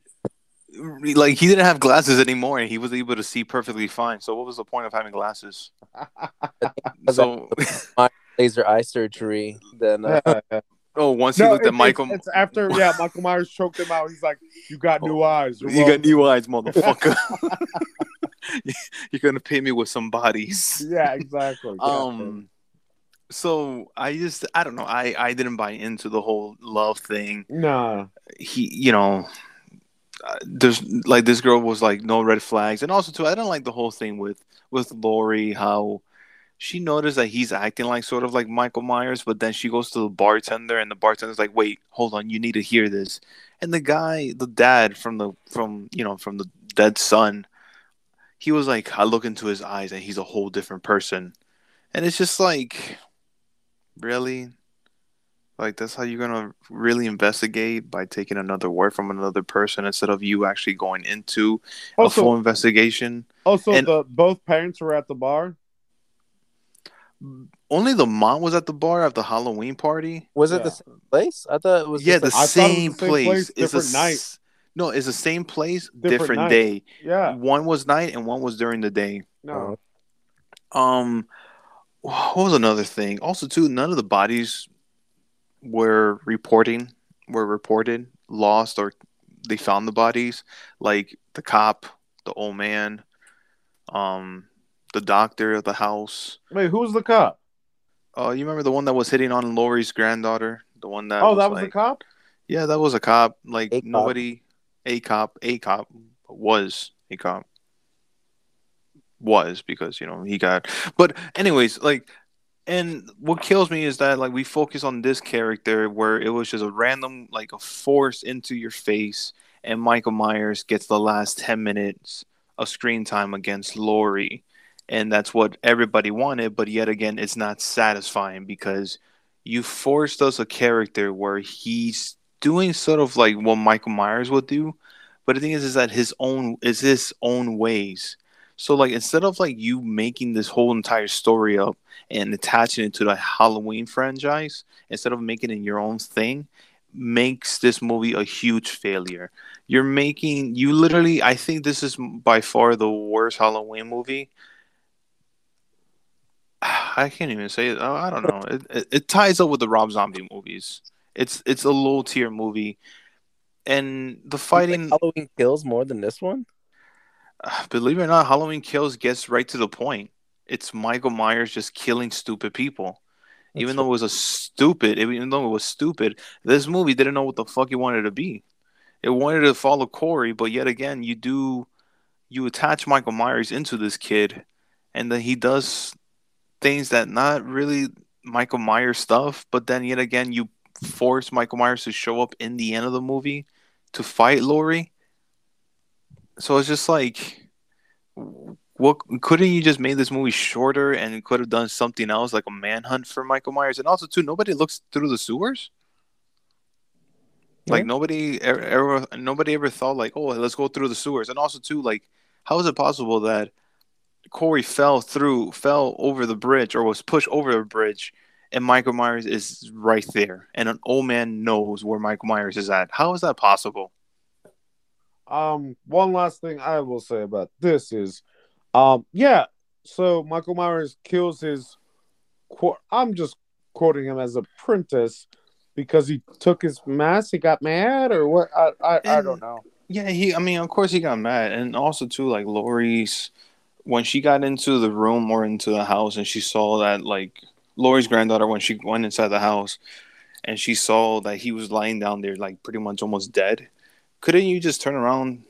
B: like he didn't have glasses anymore and he was able to see perfectly fine. So what was the point of having glasses? So
A: laser eye surgery then uh,
B: oh once he looked
C: it-
B: at Michael
C: It's, it's after yeah, Michael Myers choked him out. He's like, "You got new eyes. You're
B: got new eyes, motherfucker. You're gonna pay me with some bodies.
C: Yeah, exactly.
B: Um so I just I don't know. I I didn't buy into the whole love thing.
C: nah.
B: he you know uh, there's like this girl was like no red flags. And also too i don't like the whole thing with with laurie how she noticed that he's acting like sort of like michael myers but then she goes to the bartender and the bartender's like wait hold on you need to hear this. And the guy the dad from the from you know from the dead son he was like i look into his eyes and he's a whole different person. And it's just like really like that's how you're gonna really investigate by taking another word from another person instead of you actually going into a full investigation.
C: also
B: and-
C: the both parents were at the bar.
B: Only the mom was at the bar at the Halloween party.
A: was it the same place i thought it was
B: yeah,
A: just
B: the
A: like-
C: I thought it was
B: same,
C: the same
B: place.
C: place,
B: It's a
C: different night.
B: No, it's the same place,
C: Different
B: different,
C: night.
B: day.
C: Yeah.
B: One was night and one was during the day.
C: No.
B: Um, what was another thing? Also, too, none of the bodies were reporting were reported lost or they found the bodies. Like the cop, the old man, um, the doctor of the house.
C: Wait, who was the cop?
B: Oh, you remember the one that was hitting on Laurie's granddaughter? The one that
C: oh, that was
B: like,
C: the cop.
B: yeah, that was a cop. Like
A: A cop.
B: nobody, a cop, a cop was a cop. Was because you know he got. But anyways, like, and what kills me is that like we focus on this character where it was just a random like a force into your face, and Michael Myers gets the last ten minutes of screen time against Laurie, and that's what everybody wanted. But yet again, it's not satisfying because you forced us a character where he's doing sort of like what Michael Myers would do, but the thing is, is that his own is his own ways. So like instead of like you making this whole entire story up and attaching it to the Halloween franchise, instead of making it your own thing, makes this movie a huge failure. You're making you literally. I think this is by far the worst Halloween movie. I can't even say it. I don't know. It, it, it ties up with the Rob Zombie movies. It's it's a low tier movie, and the
A: You like
B: fighting.
A: halloween kills more than this one
B: Believe it or not, Halloween Kills gets right to the point. It's Michael Myers just killing stupid people. even though it was a stupid, even though it was stupid, this movie didn't know what the fuck it wanted to be. It wanted to follow Corey, but yet again, you do you attach Michael Myers into this kid, and then he does things that not really Michael Myers stuff, but then yet again, you force Michael Myers to show up in the end of the movie to fight Laurie. So it's just like, what couldn't you just made this movie shorter and could have done something else like a manhunt for Michael Myers? And also, too, nobody looks through the sewers. Like
A: Yeah.
B: nobody ever, ever, nobody ever thought like, oh, let's go through the sewers. And also, too, like, how is it possible that Corey fell through, fell over the bridge, or was pushed over the bridge, and Michael Myers is right there, and an old man knows where Michael Myers is at? How is that possible?
C: Um, one last thing I will say about this is, um, yeah. So Michael Myers kills his. qu- I'm just quoting him as apprentice because he took his mask. He got mad, or what? I I, I don't know.
B: Yeah, he. I mean, of course, he got mad, and also too, like Laurie's when she got into the room or into the house, and she saw that like Laurie's granddaughter when she went inside the house, and she saw that he was lying down there, like pretty much almost dead. Couldn't you just turn around,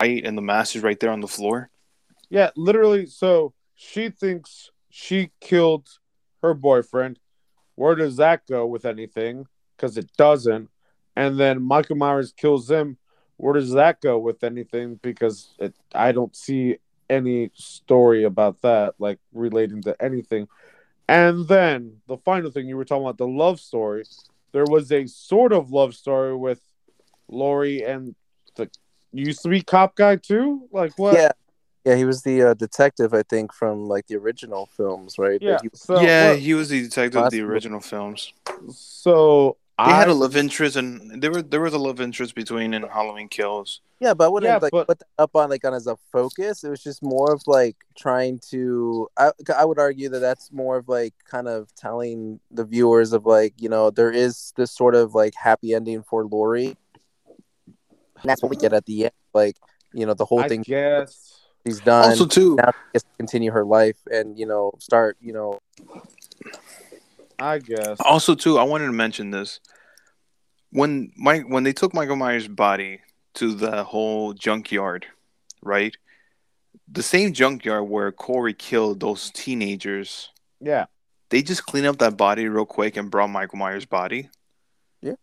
B: right, and the mask is right there on the floor?
C: Yeah, literally. So she thinks she killed her boyfriend. Where does that go with anything? Because it doesn't. And then Michael Myers kills him. Where does that go with anything? Because it, I don't see any story about that, like relating to anything. And then the final thing you were talking about the love story. There was a sort of love story with Laurie and the used to be cop guy too. Like what?
A: Yeah, yeah, he was the uh, detective, I think, from like the original films, right?
C: Yeah.
A: He-
C: So
B: yeah,
C: what-
B: he was the detective of the original films.
C: so
B: They had a love interest, and there were there was a love interest between in Halloween Kills.
A: yeah, but I wouldn't
C: Yeah,
A: like
C: but-
A: put that up on like on as a focus. It was just more of like trying to. I I would argue that that's more of like kind of telling the viewers of like you know there is this sort of like happy ending for Laurie. And that's what we get at the end. Like you know the whole
C: I
A: thing
C: guess.
A: she's done.
B: Also, too,
A: now she gets to continue her life and you know start you know
C: I guess.
B: Also, too, I wanted to mention this. When Mike, when they took Michael Myers' body to the whole junkyard, right? The same junkyard where Corey killed those teenagers.
C: Yeah.
B: They just cleaned up that body real quick and brought Michael Myers' body. Yeah.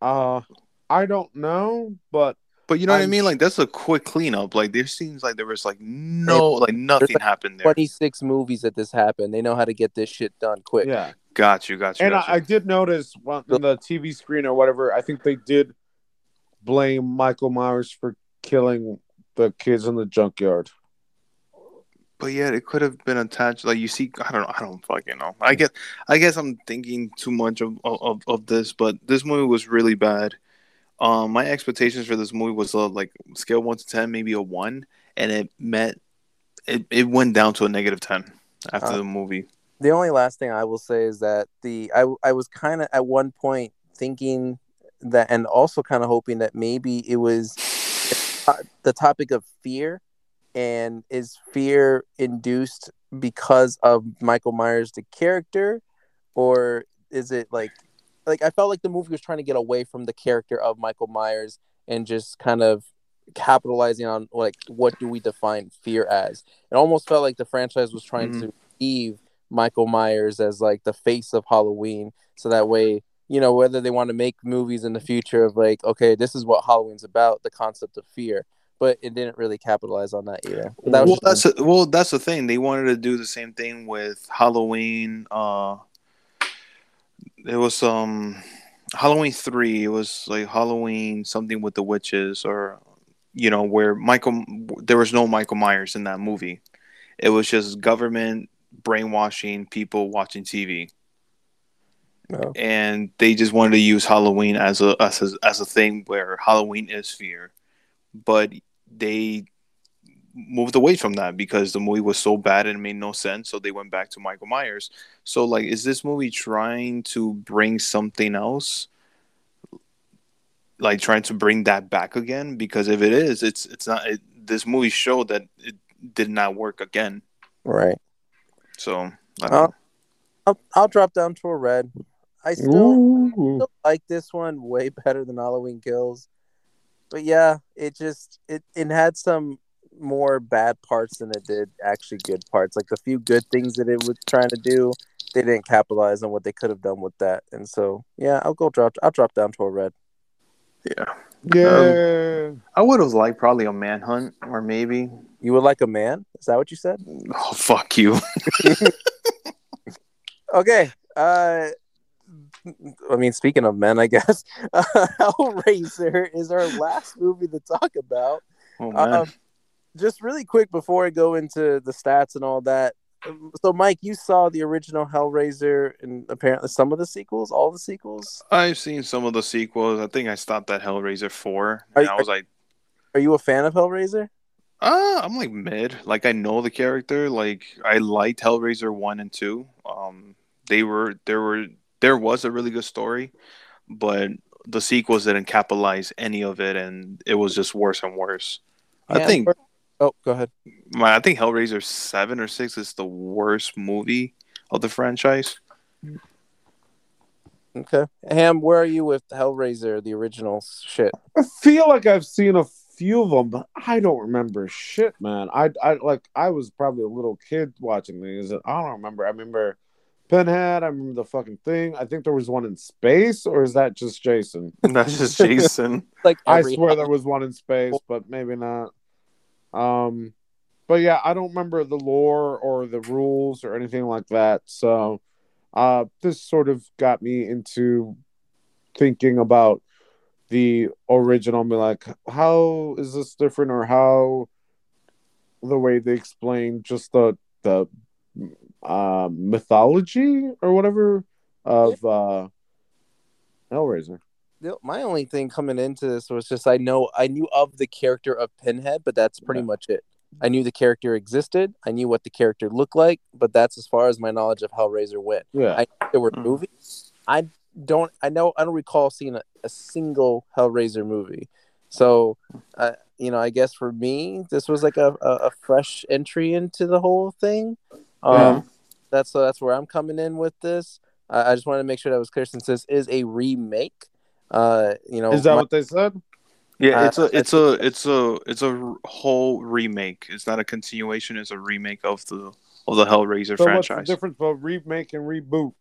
C: Uh, I don't know, but
B: But you know what I mean? Like that's a quick cleanup. Like there seems like there was like no, like nothing
A: like
B: happened there.
A: twenty six movies that this happened. They know how to get this shit done quick.
C: yeah.
B: Got you, got you.
C: And I,
B: got you.
C: I did notice on the TV screen or whatever. I think they did blame Michael Myers for killing the kids in the junkyard.
B: But yeah, it could have been attached. Like you see, I don't know. I don't fucking know. I guess. I guess I'm thinking too much of of, of this. But this movie was really bad. Um, my expectations for this movie was uh, like scale one to ten, maybe a one, and it met. It it went down to a negative ten after
A: Uh,
B: the movie.
A: the only last thing I will say is that the I I was kind of at one point thinking that, and also kind of hoping that maybe it was the topic of fear, and is fear induced because of Michael Myers the character, or is it like like I felt like the movie was trying to get away from the character of Michael Myers and just kind of capitalizing on like what do we define fear as it almost felt like the franchise was trying
B: Mhm.
A: to leave Michael Myers as like the face of Halloween. So that way, you know, whether they want to make movies in the future of like, okay, this is what Halloween's about, the concept of fear. But it didn't really capitalize on that either. That
B: well, that's a, well, that's the thing. They wanted to do the same thing with Halloween. Uh, it was um Halloween three. It was like Halloween something with the witches, or you know, where Michael there was no Michael Myers in that movie. It was just government brainwashing people watching TV,
A: no.
B: and they just wanted to use Halloween as a as a, as a thing where Halloween is fear, but they moved away from that because the movie was so bad and it made no sense. So they went back to Michael Myers. So like, is this movie trying to bring something else? Like trying to bring that back again? Because if it is, it's it's not. It, this movie showed that it did not work again.
A: right.
B: So I don't
A: Uh,
B: know.
A: I'll, I'll drop down to a red. I still,
C: Ooh.
A: still like this one way better than Halloween Kills. But yeah, it just it, it had some more bad parts than it did actually good parts. Like the few good things that it was trying to do, they didn't capitalize on what they could have done with that. And so yeah, I'll go drop I'll drop down to a red.
B: Yeah.
C: Yeah.
B: I would have liked probably a manhunt or maybe.
A: You would like a man? Is that what you said?
B: Oh fuck you.
A: Okay. Uh, I mean, speaking of men, I guess uh, Hellraiser is our last movie to talk about.
B: Oh man.
A: Um, just really quick before I go into the stats and all that. um, So, Mike, you saw the original Hellraiser and apparently some of the sequels, all the sequels.
B: I've seen some of the sequels. I think I stopped at Hellraiser four.
A: Are-
B: And I was like,
A: Are you a fan of Hellraiser?
B: uh, I'm like mid. Like I know the character. Like I liked Hellraiser one and two. Um, they were there were there was a really good story, but the sequels didn't capitalize any of it, and it was just worse and worse. I think
A: Oh, go ahead.
B: my I think Hellraiser seven or six is the worst movie of the franchise.
A: Okay. Ham, where are you with Hellraiser, the original shit?
C: I feel like I've seen a few of them, but I don't remember shit, man. I, I like I was probably a little kid watching these. and I don't remember. I remember Pinhead. I remember the fucking thing. I think there was one in space, or is that just Jason?
B: That's just Jason.
A: Like
C: I
A: every
C: swear there was one in space, but maybe not. Um, but yeah, I don't remember the lore or the rules or anything like that. So, uh, this sort of got me into thinking about the original. Be like, how is this different, or how the way they explain just the the uh, mythology or whatever of uh, Hellraiser.
A: The- my only thing coming into this was just I know I knew of the character of Pinhead, but that's pretty
C: Yeah.
A: much it. I knew the character existed. I knew what the character looked like, but that's as far as my knowledge of Hellraiser went.
C: Yeah,
A: I there were
B: Mm.
A: movies. I don't. I know. I don't recall seeing a, a single Hellraiser movie. So, uh, you know, I guess for me, this was like a, a, a fresh entry into the whole thing. Um,
C: Yeah.
A: That's so that's where I'm coming in with this. I I just wanted to make sure that was clear since this is a remake. Uh, you know,
C: is that
A: my-
C: what they said?
B: Yeah,
A: Uh,
B: it's a it's a it's a it's a whole remake. It's not a continuation. It's a remake of the of the Hellraiser
C: So what's the difference between remake and reboot?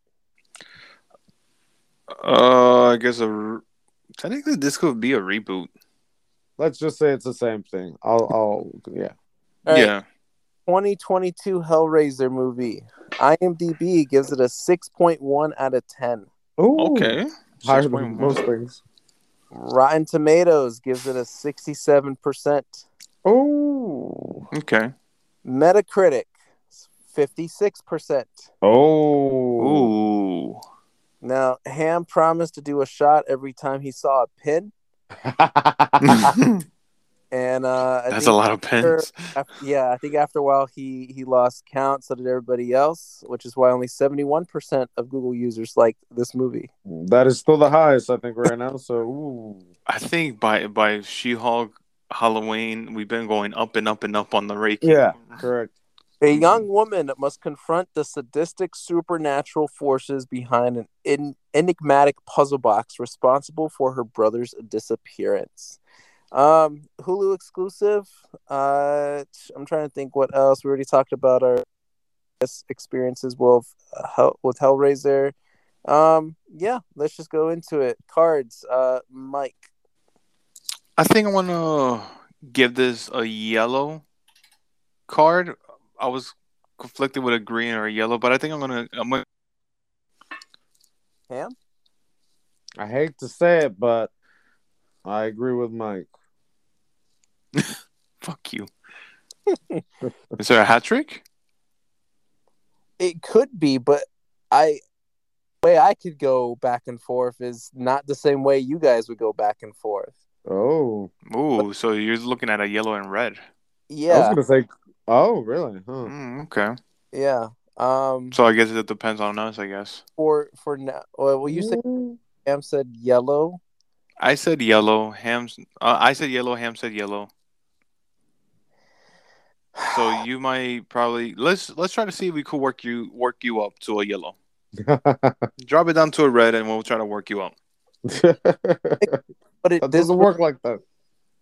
B: Uh, I guess a r- technically this could be a reboot.
C: Let's just say it's the same thing. I'll, I'll, yeah.
A: All right.
B: Yeah,
A: 2022 Hellraiser movie. IMDb gives it a 6.1 out of 10.
C: Oh,
B: okay.
C: Higher
B: 6.1.
C: than most things.
A: Rotten Tomatoes gives it a 67%.
C: Oh,
B: Okay.
A: Metacritic, 56%.
C: oh,
B: Ooh.
A: Now, Ham promised to do a shot every time he saw a pin. And uh, I
B: That's a lot of pins.
A: af- yeah, I think after a while he, he lost count, so did everybody else, which is why only 71% of Google users like this movie.
C: that is still the highest I think right now. So, ooh.
B: I think by by She-Hulk Halloween, we've been going up and up and up on the ranking.
C: yeah, correct.
A: A young woman must confront the sadistic supernatural forces behind an en- enigmatic puzzle box responsible for her brother's disappearance. Um, Hulu exclusive. Uh, I'm trying to think what else. We already talked about our experiences with uh, Hell- with Hellraiser. Um, yeah, let's just go into it. Cards. Uh, Mike.
B: I think I want to give this a yellow card. I was conflicted with a green or a yellow, but I think I'm gonna. I'm gonna.
A: Ham.
C: I hate to say it, but I agree with Mike.
B: Fuck you. Is there a hat trick?
A: It could be, but I way I could go back and forth is not the same way you guys would go back and forth.
C: Oh,
B: Ooh, so you're looking at a yellow and red.
C: I
A: Yeah,
C: was gonna say. Oh, really? Huh.
B: Mm, okay.
A: yeah. Um,
B: So I guess it depends on us. I guess
A: for for now, well, well, you said. Sam said yellow.
B: I said yellow. Ham's. Uh, I said yellow. Ham said yellow. So you might probably let's let's try to see if we could work you work you up to a yellow. Drop it down to a red, and we'll try to work you up.
A: But it this
C: doesn't work like that.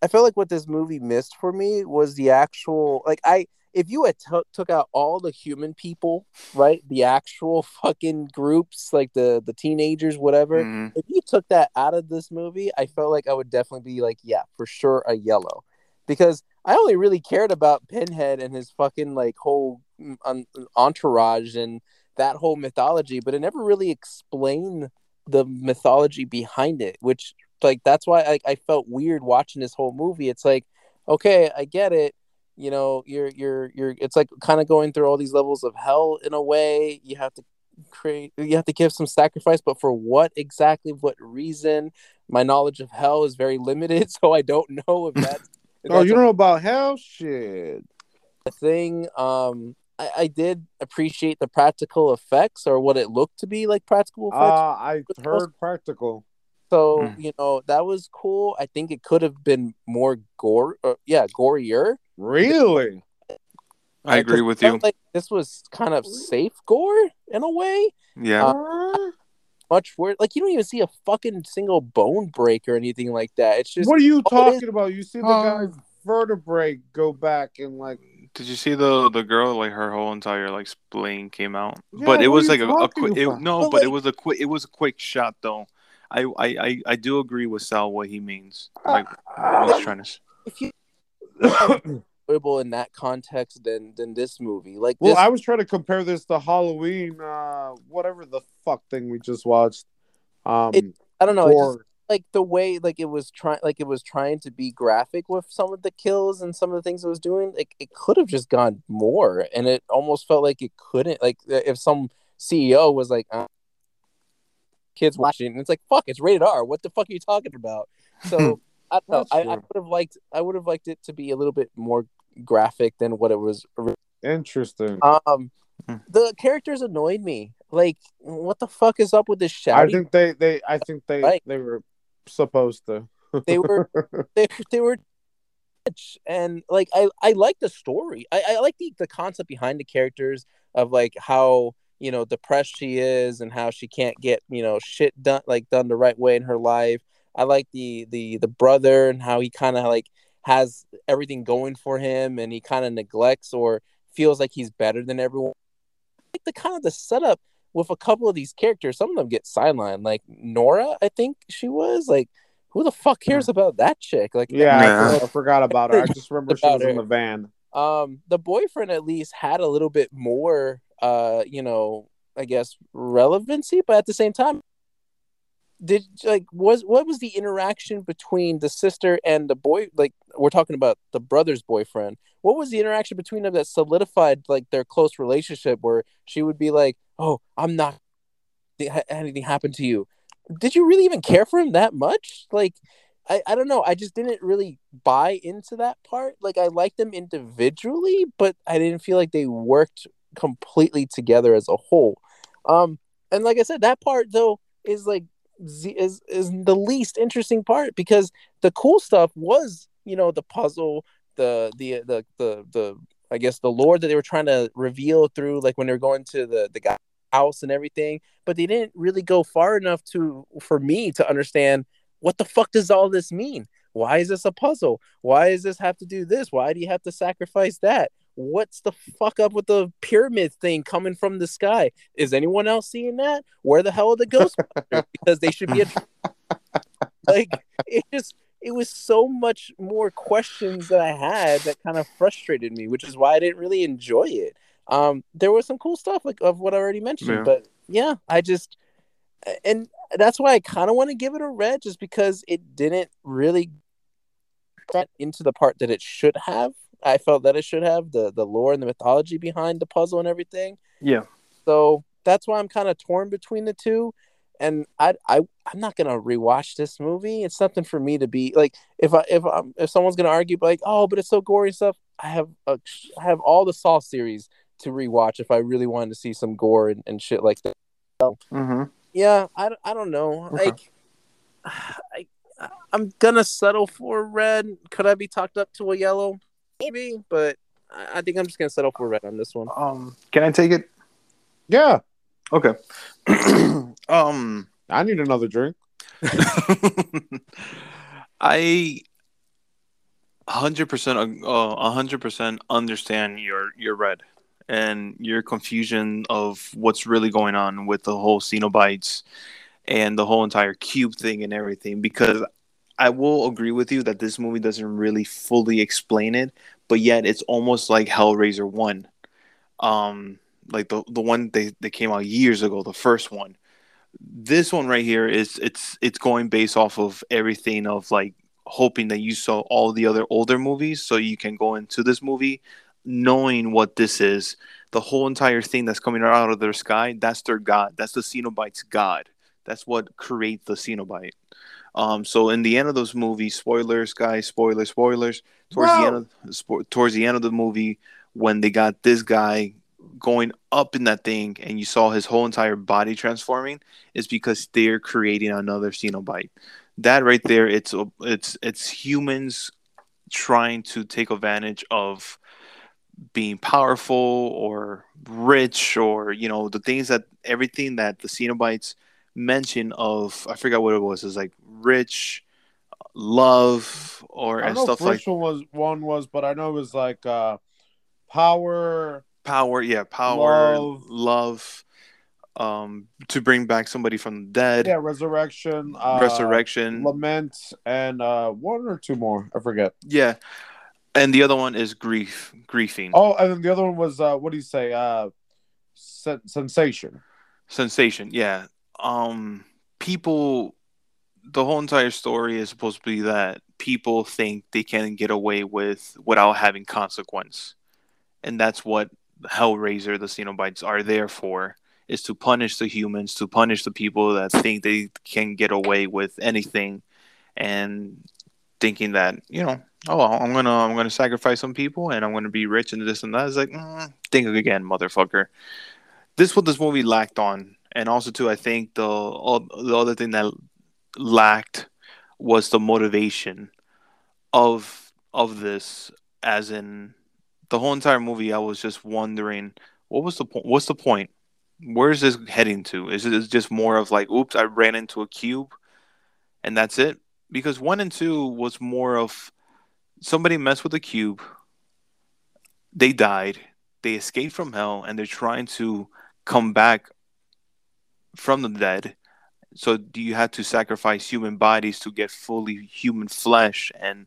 A: I feel like what this movie missed for me was the actual like I if you had t- took out all the human people, right, the actual fucking groups, like the the teenagers, whatever.
B: Mhm.
A: If you took that out of this movie, I felt like I would definitely be like, yeah, for sure, a yellow, because I only really cared about Pinhead and his fucking like whole mm, entourage and that whole mythology, but it never really explained the mythology behind it, which like that's why I, I felt weird watching this whole movie. It's like, okay, I get it. You know, you're you're you're it's like kind of going through all these levels of hell in a way. You have to create you have to give some sacrifice, but for what exactly, what reason? My knowledge of hell is very limited, so I don't know if that's
C: Oh, you don't know about hell? Shit.
A: The thing. Um I, I did appreciate the practical effects or what it looked to be like practical
C: Uh. I heard practical.
A: So
B: Mm.
A: you know that was cool. I think it could have been more gore. Uh, yeah, gorier.
C: Really?
B: I agree with you.
A: Like this was kind of safe gore in a way.
B: Yeah.
A: Uh, Much worse. Like you don't even see a fucking single bone break or anything like that. It's just
C: what are you
A: all it is-
C: talking about? You see the
B: Uh,
C: guy's vertebrae go back and like
B: Did you see the the girl like her whole entire like spleen came out?
C: Yeah,
B: but it was like a, a quick. It,
C: about?
B: no,
A: But,
B: but it was a quick. It was a quick shot though. I I I, I do agree with Sal what he means. Like what he's trying to.
A: if you enjoyable in that context than than this movie. Like
C: Well,
A: this,
C: I was trying to compare this to Halloween, uh, whatever the fuck thing we just watched. Um,
A: It- I don't know. It just, like the way like it was trying like it was trying to be graphic with some of the kills and some of the things it was doing like it could have just gone more and it almost felt like it couldn't like if some ceo was like uh, kids watching and it's like fuck it's rated r what the fuck are you talking about so i don't know
C: That's
A: I, I would have liked i would have liked it to be a little bit more graphic than what it was
C: interesting.
A: um
B: Hmm.
A: the characters annoyed me like what the fuck is up with this
C: I think they, they, I think they,
A: Right.
C: they were supposed to.
A: They were- they, they were and like I, I like the story. I, I like the, the concept behind the characters of like how you know depressed she is and how she can't get you know shit done like done the right way in her life. I like the the the brother and how he kind of like has everything going for him and he kind of neglects or feels like he's better than everyone. Like the kind of the setup with a couple of these characters. Some of them get sidelined, like Nora. I think she was like, who the fuck cares about that chick? Like,
C: yeah,
B: Yeah.
C: I, I forgot about her. I just remember she
A: About
C: was in the van.
A: um the boyfriend at least had a little bit more uh you know i guess relevancy but at the same time did like was what was the interaction between the sister and the boy like we're talking about the brother's boyfriend what was the interaction between them that solidified like their close relationship where she would be like oh i'm not anything happened to you did you really even care for him that much like I, I don't know. I just didn't really buy into that part. Like I liked them individually, but I didn't feel like they worked completely together as a whole. Um, and like I said, that part though is like is is the least interesting part because the cool stuff was you know the puzzle, the the the the the I guess the lore that they were trying to reveal through like when they were going to the the guy house and everything, but they didn't really go far enough to for me to understand what the fuck does all this mean? Why is this a puzzle? Why does this have to do this? Why do you have to sacrifice that? What's the fuck up with the pyramid thing coming from the sky? Is anyone else seeing that? Where the hell are the Ghostbusters? because they should be a like it just it was so much more questions that I had that kind of frustrated me, which is why I didn't really enjoy it. Um, there was some cool stuff like of what I already mentioned,
B: Yeah.
A: but yeah, I just and that's why I kind of want to give it a red, just because it didn't really get into the part that it should have. I felt that it should have the the lore and the mythology behind the puzzle and everything.
B: Yeah.
A: So that's why I'm kind of torn between the two. And I I I'm not gonna rewatch this movie. It's something for me to be like if I if I'm if someone's gonna argue like oh but it's so gory and stuff. I have a, I have all the Saw series to rewatch if I really wanted to see some gore and, and shit like that.
B: Mm-hmm.
A: Yeah, I, don't- I don't know.
B: Okay.
A: Like I I'm gonna settle for red. Could I be talked up to a yellow? Maybe, but I I think I'm just gonna settle for red on this one.
B: Um, can I take it?
C: Yeah,
B: Okay. um,
C: I need another drink.
B: I hundred percent, uh, hundred percent understand your your red and your confusion of what's really going on with the whole Cenobites and the whole entire cube thing and everything. Because I will agree with you that this movie doesn't really fully explain it, but yet it's almost like Hellraiser one, um, like the the one they they came out years ago, the first one. This one right here is it's it's going based off of everything of like hoping that you saw all the other older movies so you can go into this movie knowing what this is. The whole entire thing that's coming out of their sky that's their god. That's the cenobite's god. That's what creates the cenobite um, so in the end of those movies spoilers guys spoilers spoilers. Towards the end of spo- towards the end of the movie when they got this guy going up in that thing and you saw his whole entire body transforming is because they're creating another cenobite. That right there it's it's it's humans trying to take advantage of being powerful or rich or you know the things that everything that the Cenobites mention of I forgot what it was. It's like rich, love, or
C: I
B: and stuff like
C: was one was, but I know it was like uh, power.
B: power. Yeah, power,
C: Love.
B: love, um, to bring back somebody from the dead,
C: Yeah, resurrection. Uh,
B: resurrection.
C: lament, and uh, one or two more. I forget.
B: yeah, and the other one is grief, griefing,
C: Oh, and then the other one was uh, what do you say? Uh, sen- sensation.
B: sensation. Yeah, um, people. The whole entire story is supposed to be that people think they can get away with without having consequence, and that's what Hellraiser, the Cenobites, are there for. Is to punish the humans, to punish the people that think they can get away with anything, and thinking that you know, oh, I'm gonna I'm gonna sacrifice some people and I'm gonna be rich and this and that. It's like, mm, think again, motherfucker. This is what this movie lacked on, and also too, I think the the other thing that lacked was the motivation of of this, as in the whole entire movie. I was just wondering, what was the point? What's the point? Where is this heading to? Is it just more of like, oops, I ran into a cube, and that's it? Because one and two was more of somebody messed with a cube, they died, they escaped from hell, and they're trying to come back from the dead. So do you have to sacrifice human bodies to get fully human flesh and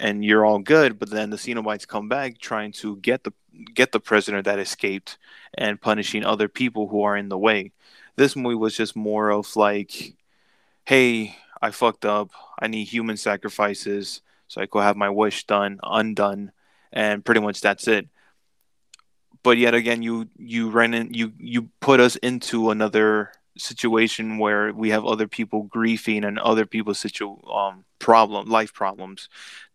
B: and you're all good, but then the Cenobites come back trying to get the get the prisoner that escaped and punishing other people who are in the way. This movie was just more of like, hey, I fucked up. I need human sacrifices so I could have my wish done, undone, and pretty much that's it. But yet again, you you ran in, you you put us into another situation where we have other people grieving and other people's situ um problem life problems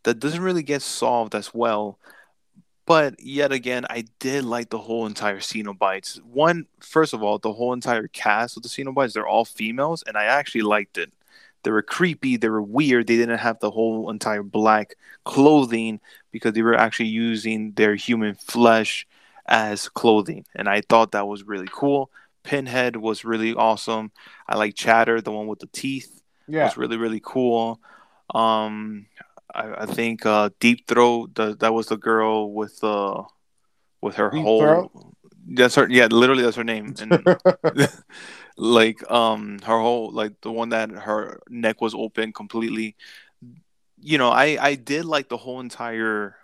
B: that doesn't really get solved as well. But yet again, I did like the whole entire Cenobites. One, first of all, the whole entire cast of the Cenobites, they're all females, and I actually liked it. They were creepy, they were weird, they didn't have the whole entire black clothing because they were actually using their human flesh as clothing. And I thought that was really cool. Pinhead was really awesome. I like Chatter, the one with the teeth
C: Yeah,
B: was really really cool. Um, I, I think uh, Deep Throat the, that was the girl with uh with her
C: Deep
B: whole
C: Throat?
B: that's her yeah literally that's her name and like um her whole like the one that her neck was open completely. You know, I I did like the whole entire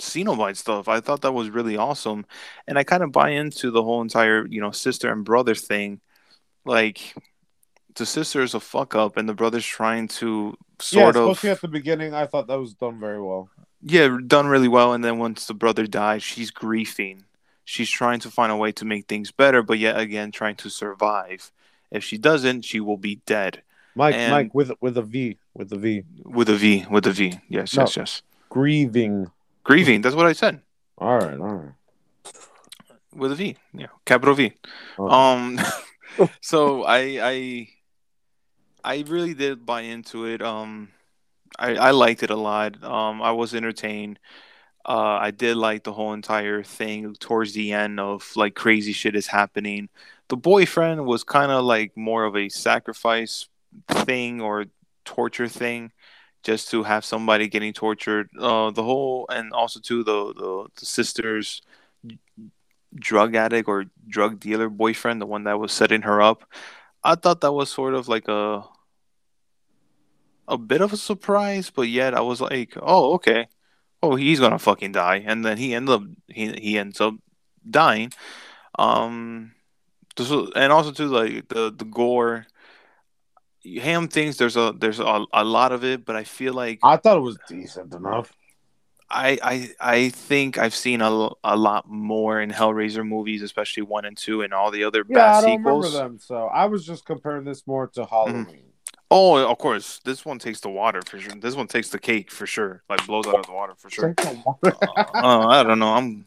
B: Cenobite stuff. I thought that was really awesome, and I kind of buy into the whole entire you know sister and brother thing. Like the sister is a fuck up, and the brother's trying to
C: yeah.
B: sort of
C: Especially at the beginning, I thought that was done very well.
B: yeah done really well. And then once the brother dies, she's grieving. She's trying to find a way to make things better, but yet again trying to survive. If she doesn't, she will be dead
C: Mike,
B: And-
C: Mike, with with a V, with a V,
B: with a V. With a V. Yes,
C: No.
B: yes, yes.
C: grieving.
B: Grieving. That's what I said.
C: All right, all right.
B: with a V. Yeah, capital V.
C: Oh.
B: Um, so I I I really did buy into it. Um, I I liked it a lot. Um, I was entertained. Uh, I did like the whole entire thing towards the end of like crazy shit is happening. The boyfriend was kind of like more of a sacrifice thing or torture thing just to have somebody getting tortured. Uh, the whole and also too the the, the sister's drug addict or drug dealer boyfriend, the one that was setting her up. I thought that was sort of like a a bit of a surprise, but yet I was like, oh okay, oh he's gonna fucking die, and then he ended up he he ends up dying. Um, and also too like the the gore. Ham thinks there's a there's a, a lot of it, but I feel like
C: I thought it was decent enough.
B: I I I think I've seen a, a lot more in Hellraiser movies, especially one and two, and all the other
C: Yeah,
B: bad
C: I don't
B: sequels.
C: remember them, so I was just comparing this more to Halloween.
B: Oh, of course, this one takes the water for sure. This one takes the cake for sure. Like blows out of the water for sure. uh, I don't know. I'm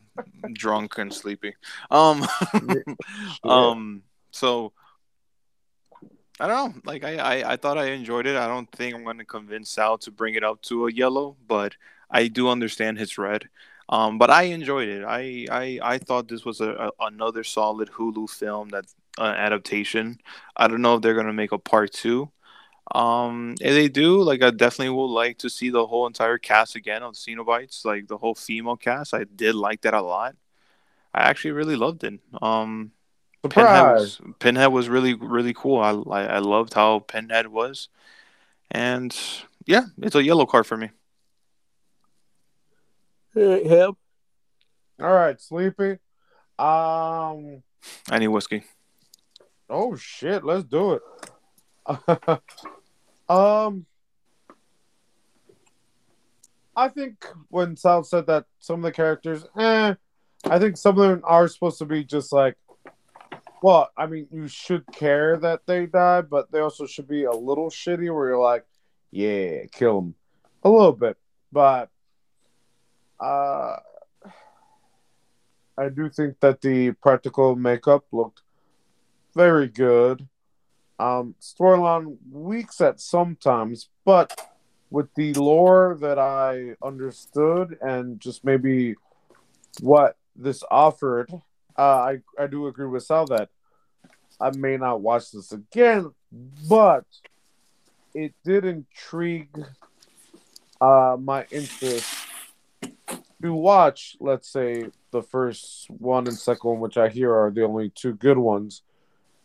B: drunk and sleepy. Um, um. So I don't know. Like I, I, I thought I enjoyed it. I don't think I'm going to convince Sal to bring it up to a yellow, but I do understand his red. Um, but I enjoyed it. I, I, I thought this was a, a another solid Hulu film that uh, adaptation. I don't know if they're gonna make a part two. Um, if they do, like I definitely would like to see the whole entire cast again of Cenobites, like the whole female cast. I did like that a lot. I actually really loved it. Um, Pinhead was, Pinhead was really really cool. I, I I loved how Pinhead was, and yeah, it's a yellow card for me.
A: Him.
C: All right, sleepy. Um.
B: I need whiskey.
C: Oh shit! Let's do it. um. I think when Sal said that some of the characters, eh, I think some of them are supposed to be just like, well, I mean, you should care that they die, but they also should be a little shitty where you're like, yeah, kill them a little bit. But uh, I do think that the practical makeup looked very good. Um, storyline weaks at sometimes, but with the lore that I understood and just maybe what this offered, uh, I I do agree with Sal that I may not watch this again, but it did intrigue uh, my interest to watch. Let's say the first one and second one, which I hear are the only two good ones,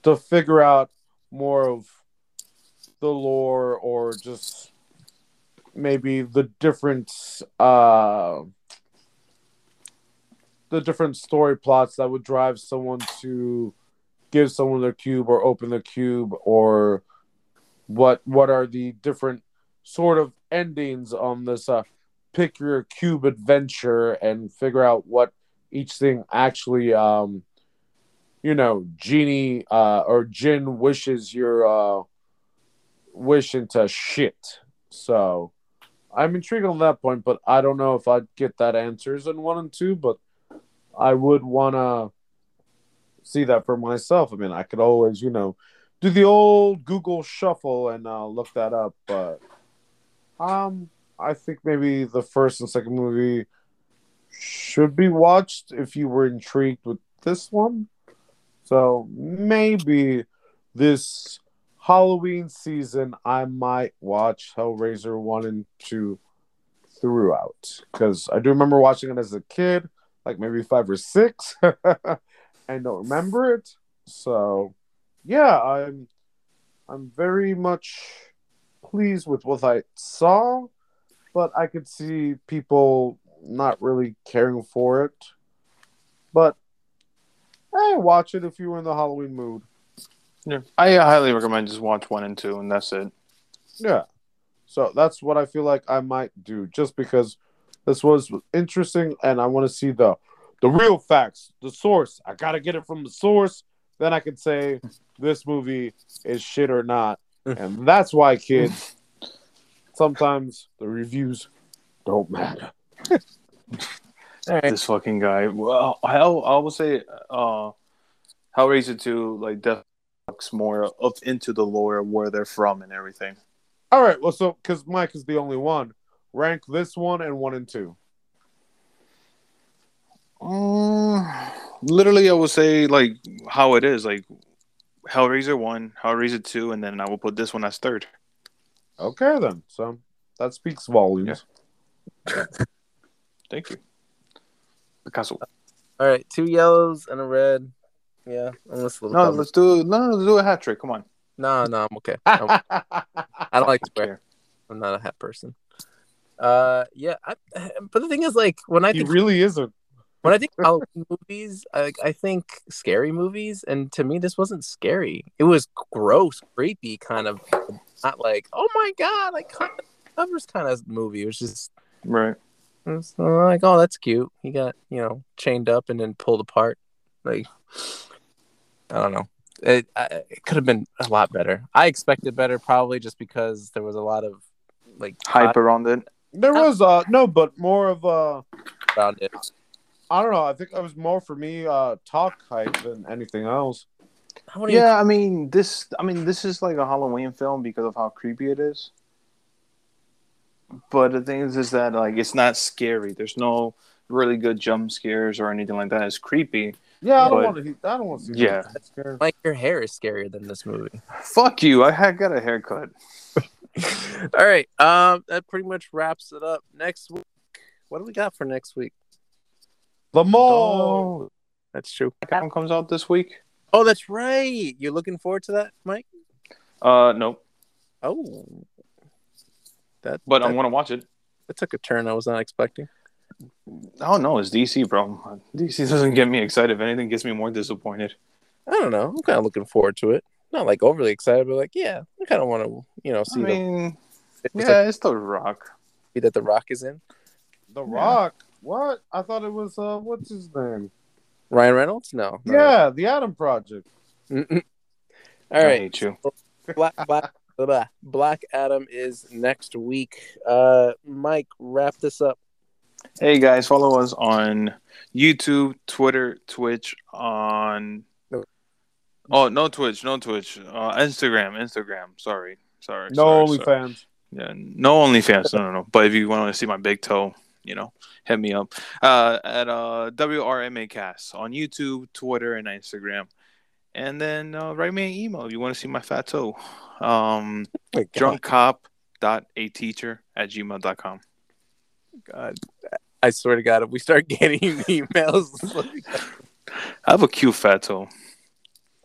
C: to figure out more of the lore or just maybe the different uh the different story plots that would drive someone to give someone their cube or open the cube or what what are the different sort of endings on this uh pick your cube adventure and figure out what each thing actually um you know genie uh or jin wishes your uh wish into shit. So i'm intrigued on that point but i don't know if i'd get that answers in one and two but i would want to see that for myself i mean i could always you know do the old google shuffle and uh, look that up but um i think maybe the first and second movie should be watched if you were intrigued with this one so maybe this Halloween season, I might watch Hellraiser 1 and 2 throughout. Because I do remember watching it as a kid, like maybe five or six, and don't remember it. So, yeah, I'm I'm very much pleased with what I saw, but I could see people not really caring for it. But hey, watch it if you were in the Halloween mood.
B: Yeah, I highly recommend just watch one and two, and that's it.
C: Yeah. So that's what I feel like I might do just because this was interesting and I want to see the the real facts, the source. I got to get it from the source. Then I can say this movie is shit or not. And that's why kids sometimes the reviews don't matter.
B: This fucking guy. Well, hell, I will say, uh, Hellraiser two like definitely looks more up into the lore where they're from and everything.
C: All right, well so cuz Mike is the only one, rank this one and 1 and 2.
B: Uh, literally, I will say like how it is, like Hellraiser one, Hellraiser two, and then I will put this one as third.
C: Okay then. So That speaks volumes.
B: Thank you. Picasso.
A: All right, two yellows and a red. Yeah, almost a little.
B: No,
A: bummed.
B: let's do no, let's do a hat trick. Come on.
A: no, no, I'm okay. I'm- I don't like to wear.
B: Care.
A: I'm not a hat person. Uh, yeah, I, but the thing is, like, when I
C: he
A: think
C: really isn't.
A: when I think Halloween movies, I, I think scary movies, and to me, this wasn't scary. It was gross, creepy, kind of, not like, oh my god, like covers kind of movie. It was just
B: Right.
A: it was like, oh, that's cute. He got you know chained up and then pulled apart. Like, I don't know. It I, it could have been a lot better. I expected better, probably just because there was a lot of like
B: Hype around it.
C: There was uh no, but more of uh
A: around it.
C: I don't know. I think that was more for me uh talk hype than anything else.
A: I wouldn't even-
B: Yeah, I mean this. I mean this is like a Halloween film because of how creepy it is. But the thing is, is that like it's not scary. There's no really good jump scares or anything like that. It's creepy.
C: Yeah, I don't want to. I don't want to see.
B: Yeah.
C: that. That's scary.
A: Like your hair is scarier than this movie.
B: Fuck you! I had got a haircut.
A: All right. Um, that pretty much wraps it up. Next week, what do we got for next week?
C: The mall.
B: Oh,
A: That's true.
B: that one comes out this week.
A: Oh, that's right. You're looking forward to that, Mike?
B: Uh, nope.
A: Oh, that
B: but
A: that,
B: I'm gonna watch it.
A: that took a turn I was not expecting.
B: Oh no, it's DC, bro. DC doesn't get me excited. If anything, gets me more disappointed.
A: I don't know. I'm kind of looking forward to it. Not like overly excited, but like, yeah, I kind of want to, you know, see.
B: I
A: see
B: mean,
A: the
B: yeah,
A: yeah.
B: it's the Rock.
A: that the Rock is in.
C: The
B: Yeah.
C: Rock. What? I thought it was uh what's his name?
A: Ryan Reynolds? No. no.
C: Yeah, the Adam Project.
A: Mm-mm. All
B: I
A: right.
B: hate you.
A: Black, Black, blah, blah. Black Adam is next week. Uh, Mike, wrap this up.
B: Hey guys, follow us on YouTube, Twitter, Twitch, on
A: No.
B: Oh no Twitch, no Twitch. Uh Instagram, Instagram. Sorry. Sorry.
C: No
B: sorry, sorry.
C: OnlyFans.
B: Yeah, no OnlyFans. No, no, no. But if you want to see my big toe, you know, hit me up. Uh at uh WRMA cast on YouTube, Twitter, and Instagram. And then uh, write me an email if you want to see my fat toe. Um drunkcop.ateacher at gmail.com.
A: God, I swear to God, if we start getting emails,
B: I have a cute fat toe.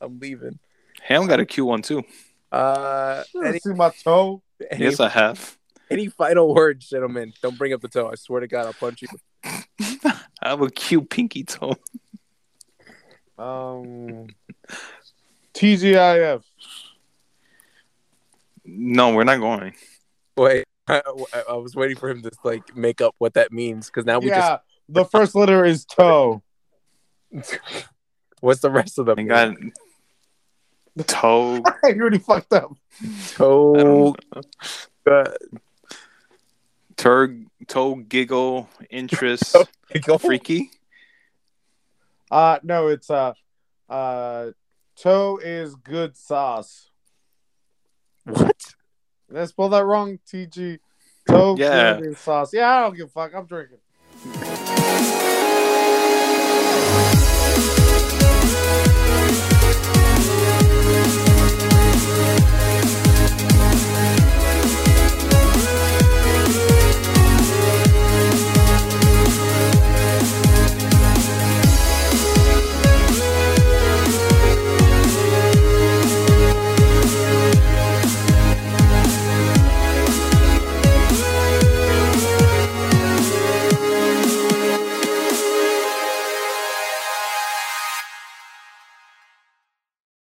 A: I'm leaving.
B: Ham got a cute one too.
A: Uh,
C: You ever
A: any,
C: see my toe?
A: any,
B: Yes, I have.
A: any final words, gentlemen? Don't bring up the toe. I swear to God, I'll punch you.
B: I have a cute pinky toe.
C: Um, TGIF.
B: No, we're not going.
A: Wait, I, I was waiting for him to like make up what that means because now we just
C: Yeah, the first letter is toe.
A: What's the rest of them?
B: I got toe.
C: you already fucked up.
A: Toe?
B: don't know.
A: Uh,
B: Tur, toe, giggle, interest,
A: go
B: freaky.
C: Uh no, it's uh uh toe is good sauce.
A: What?
C: Did I spell that wrong? TG. Toe
B: Yeah.
C: good is sauce. Yeah, I don't give a fuck. I'm drinking.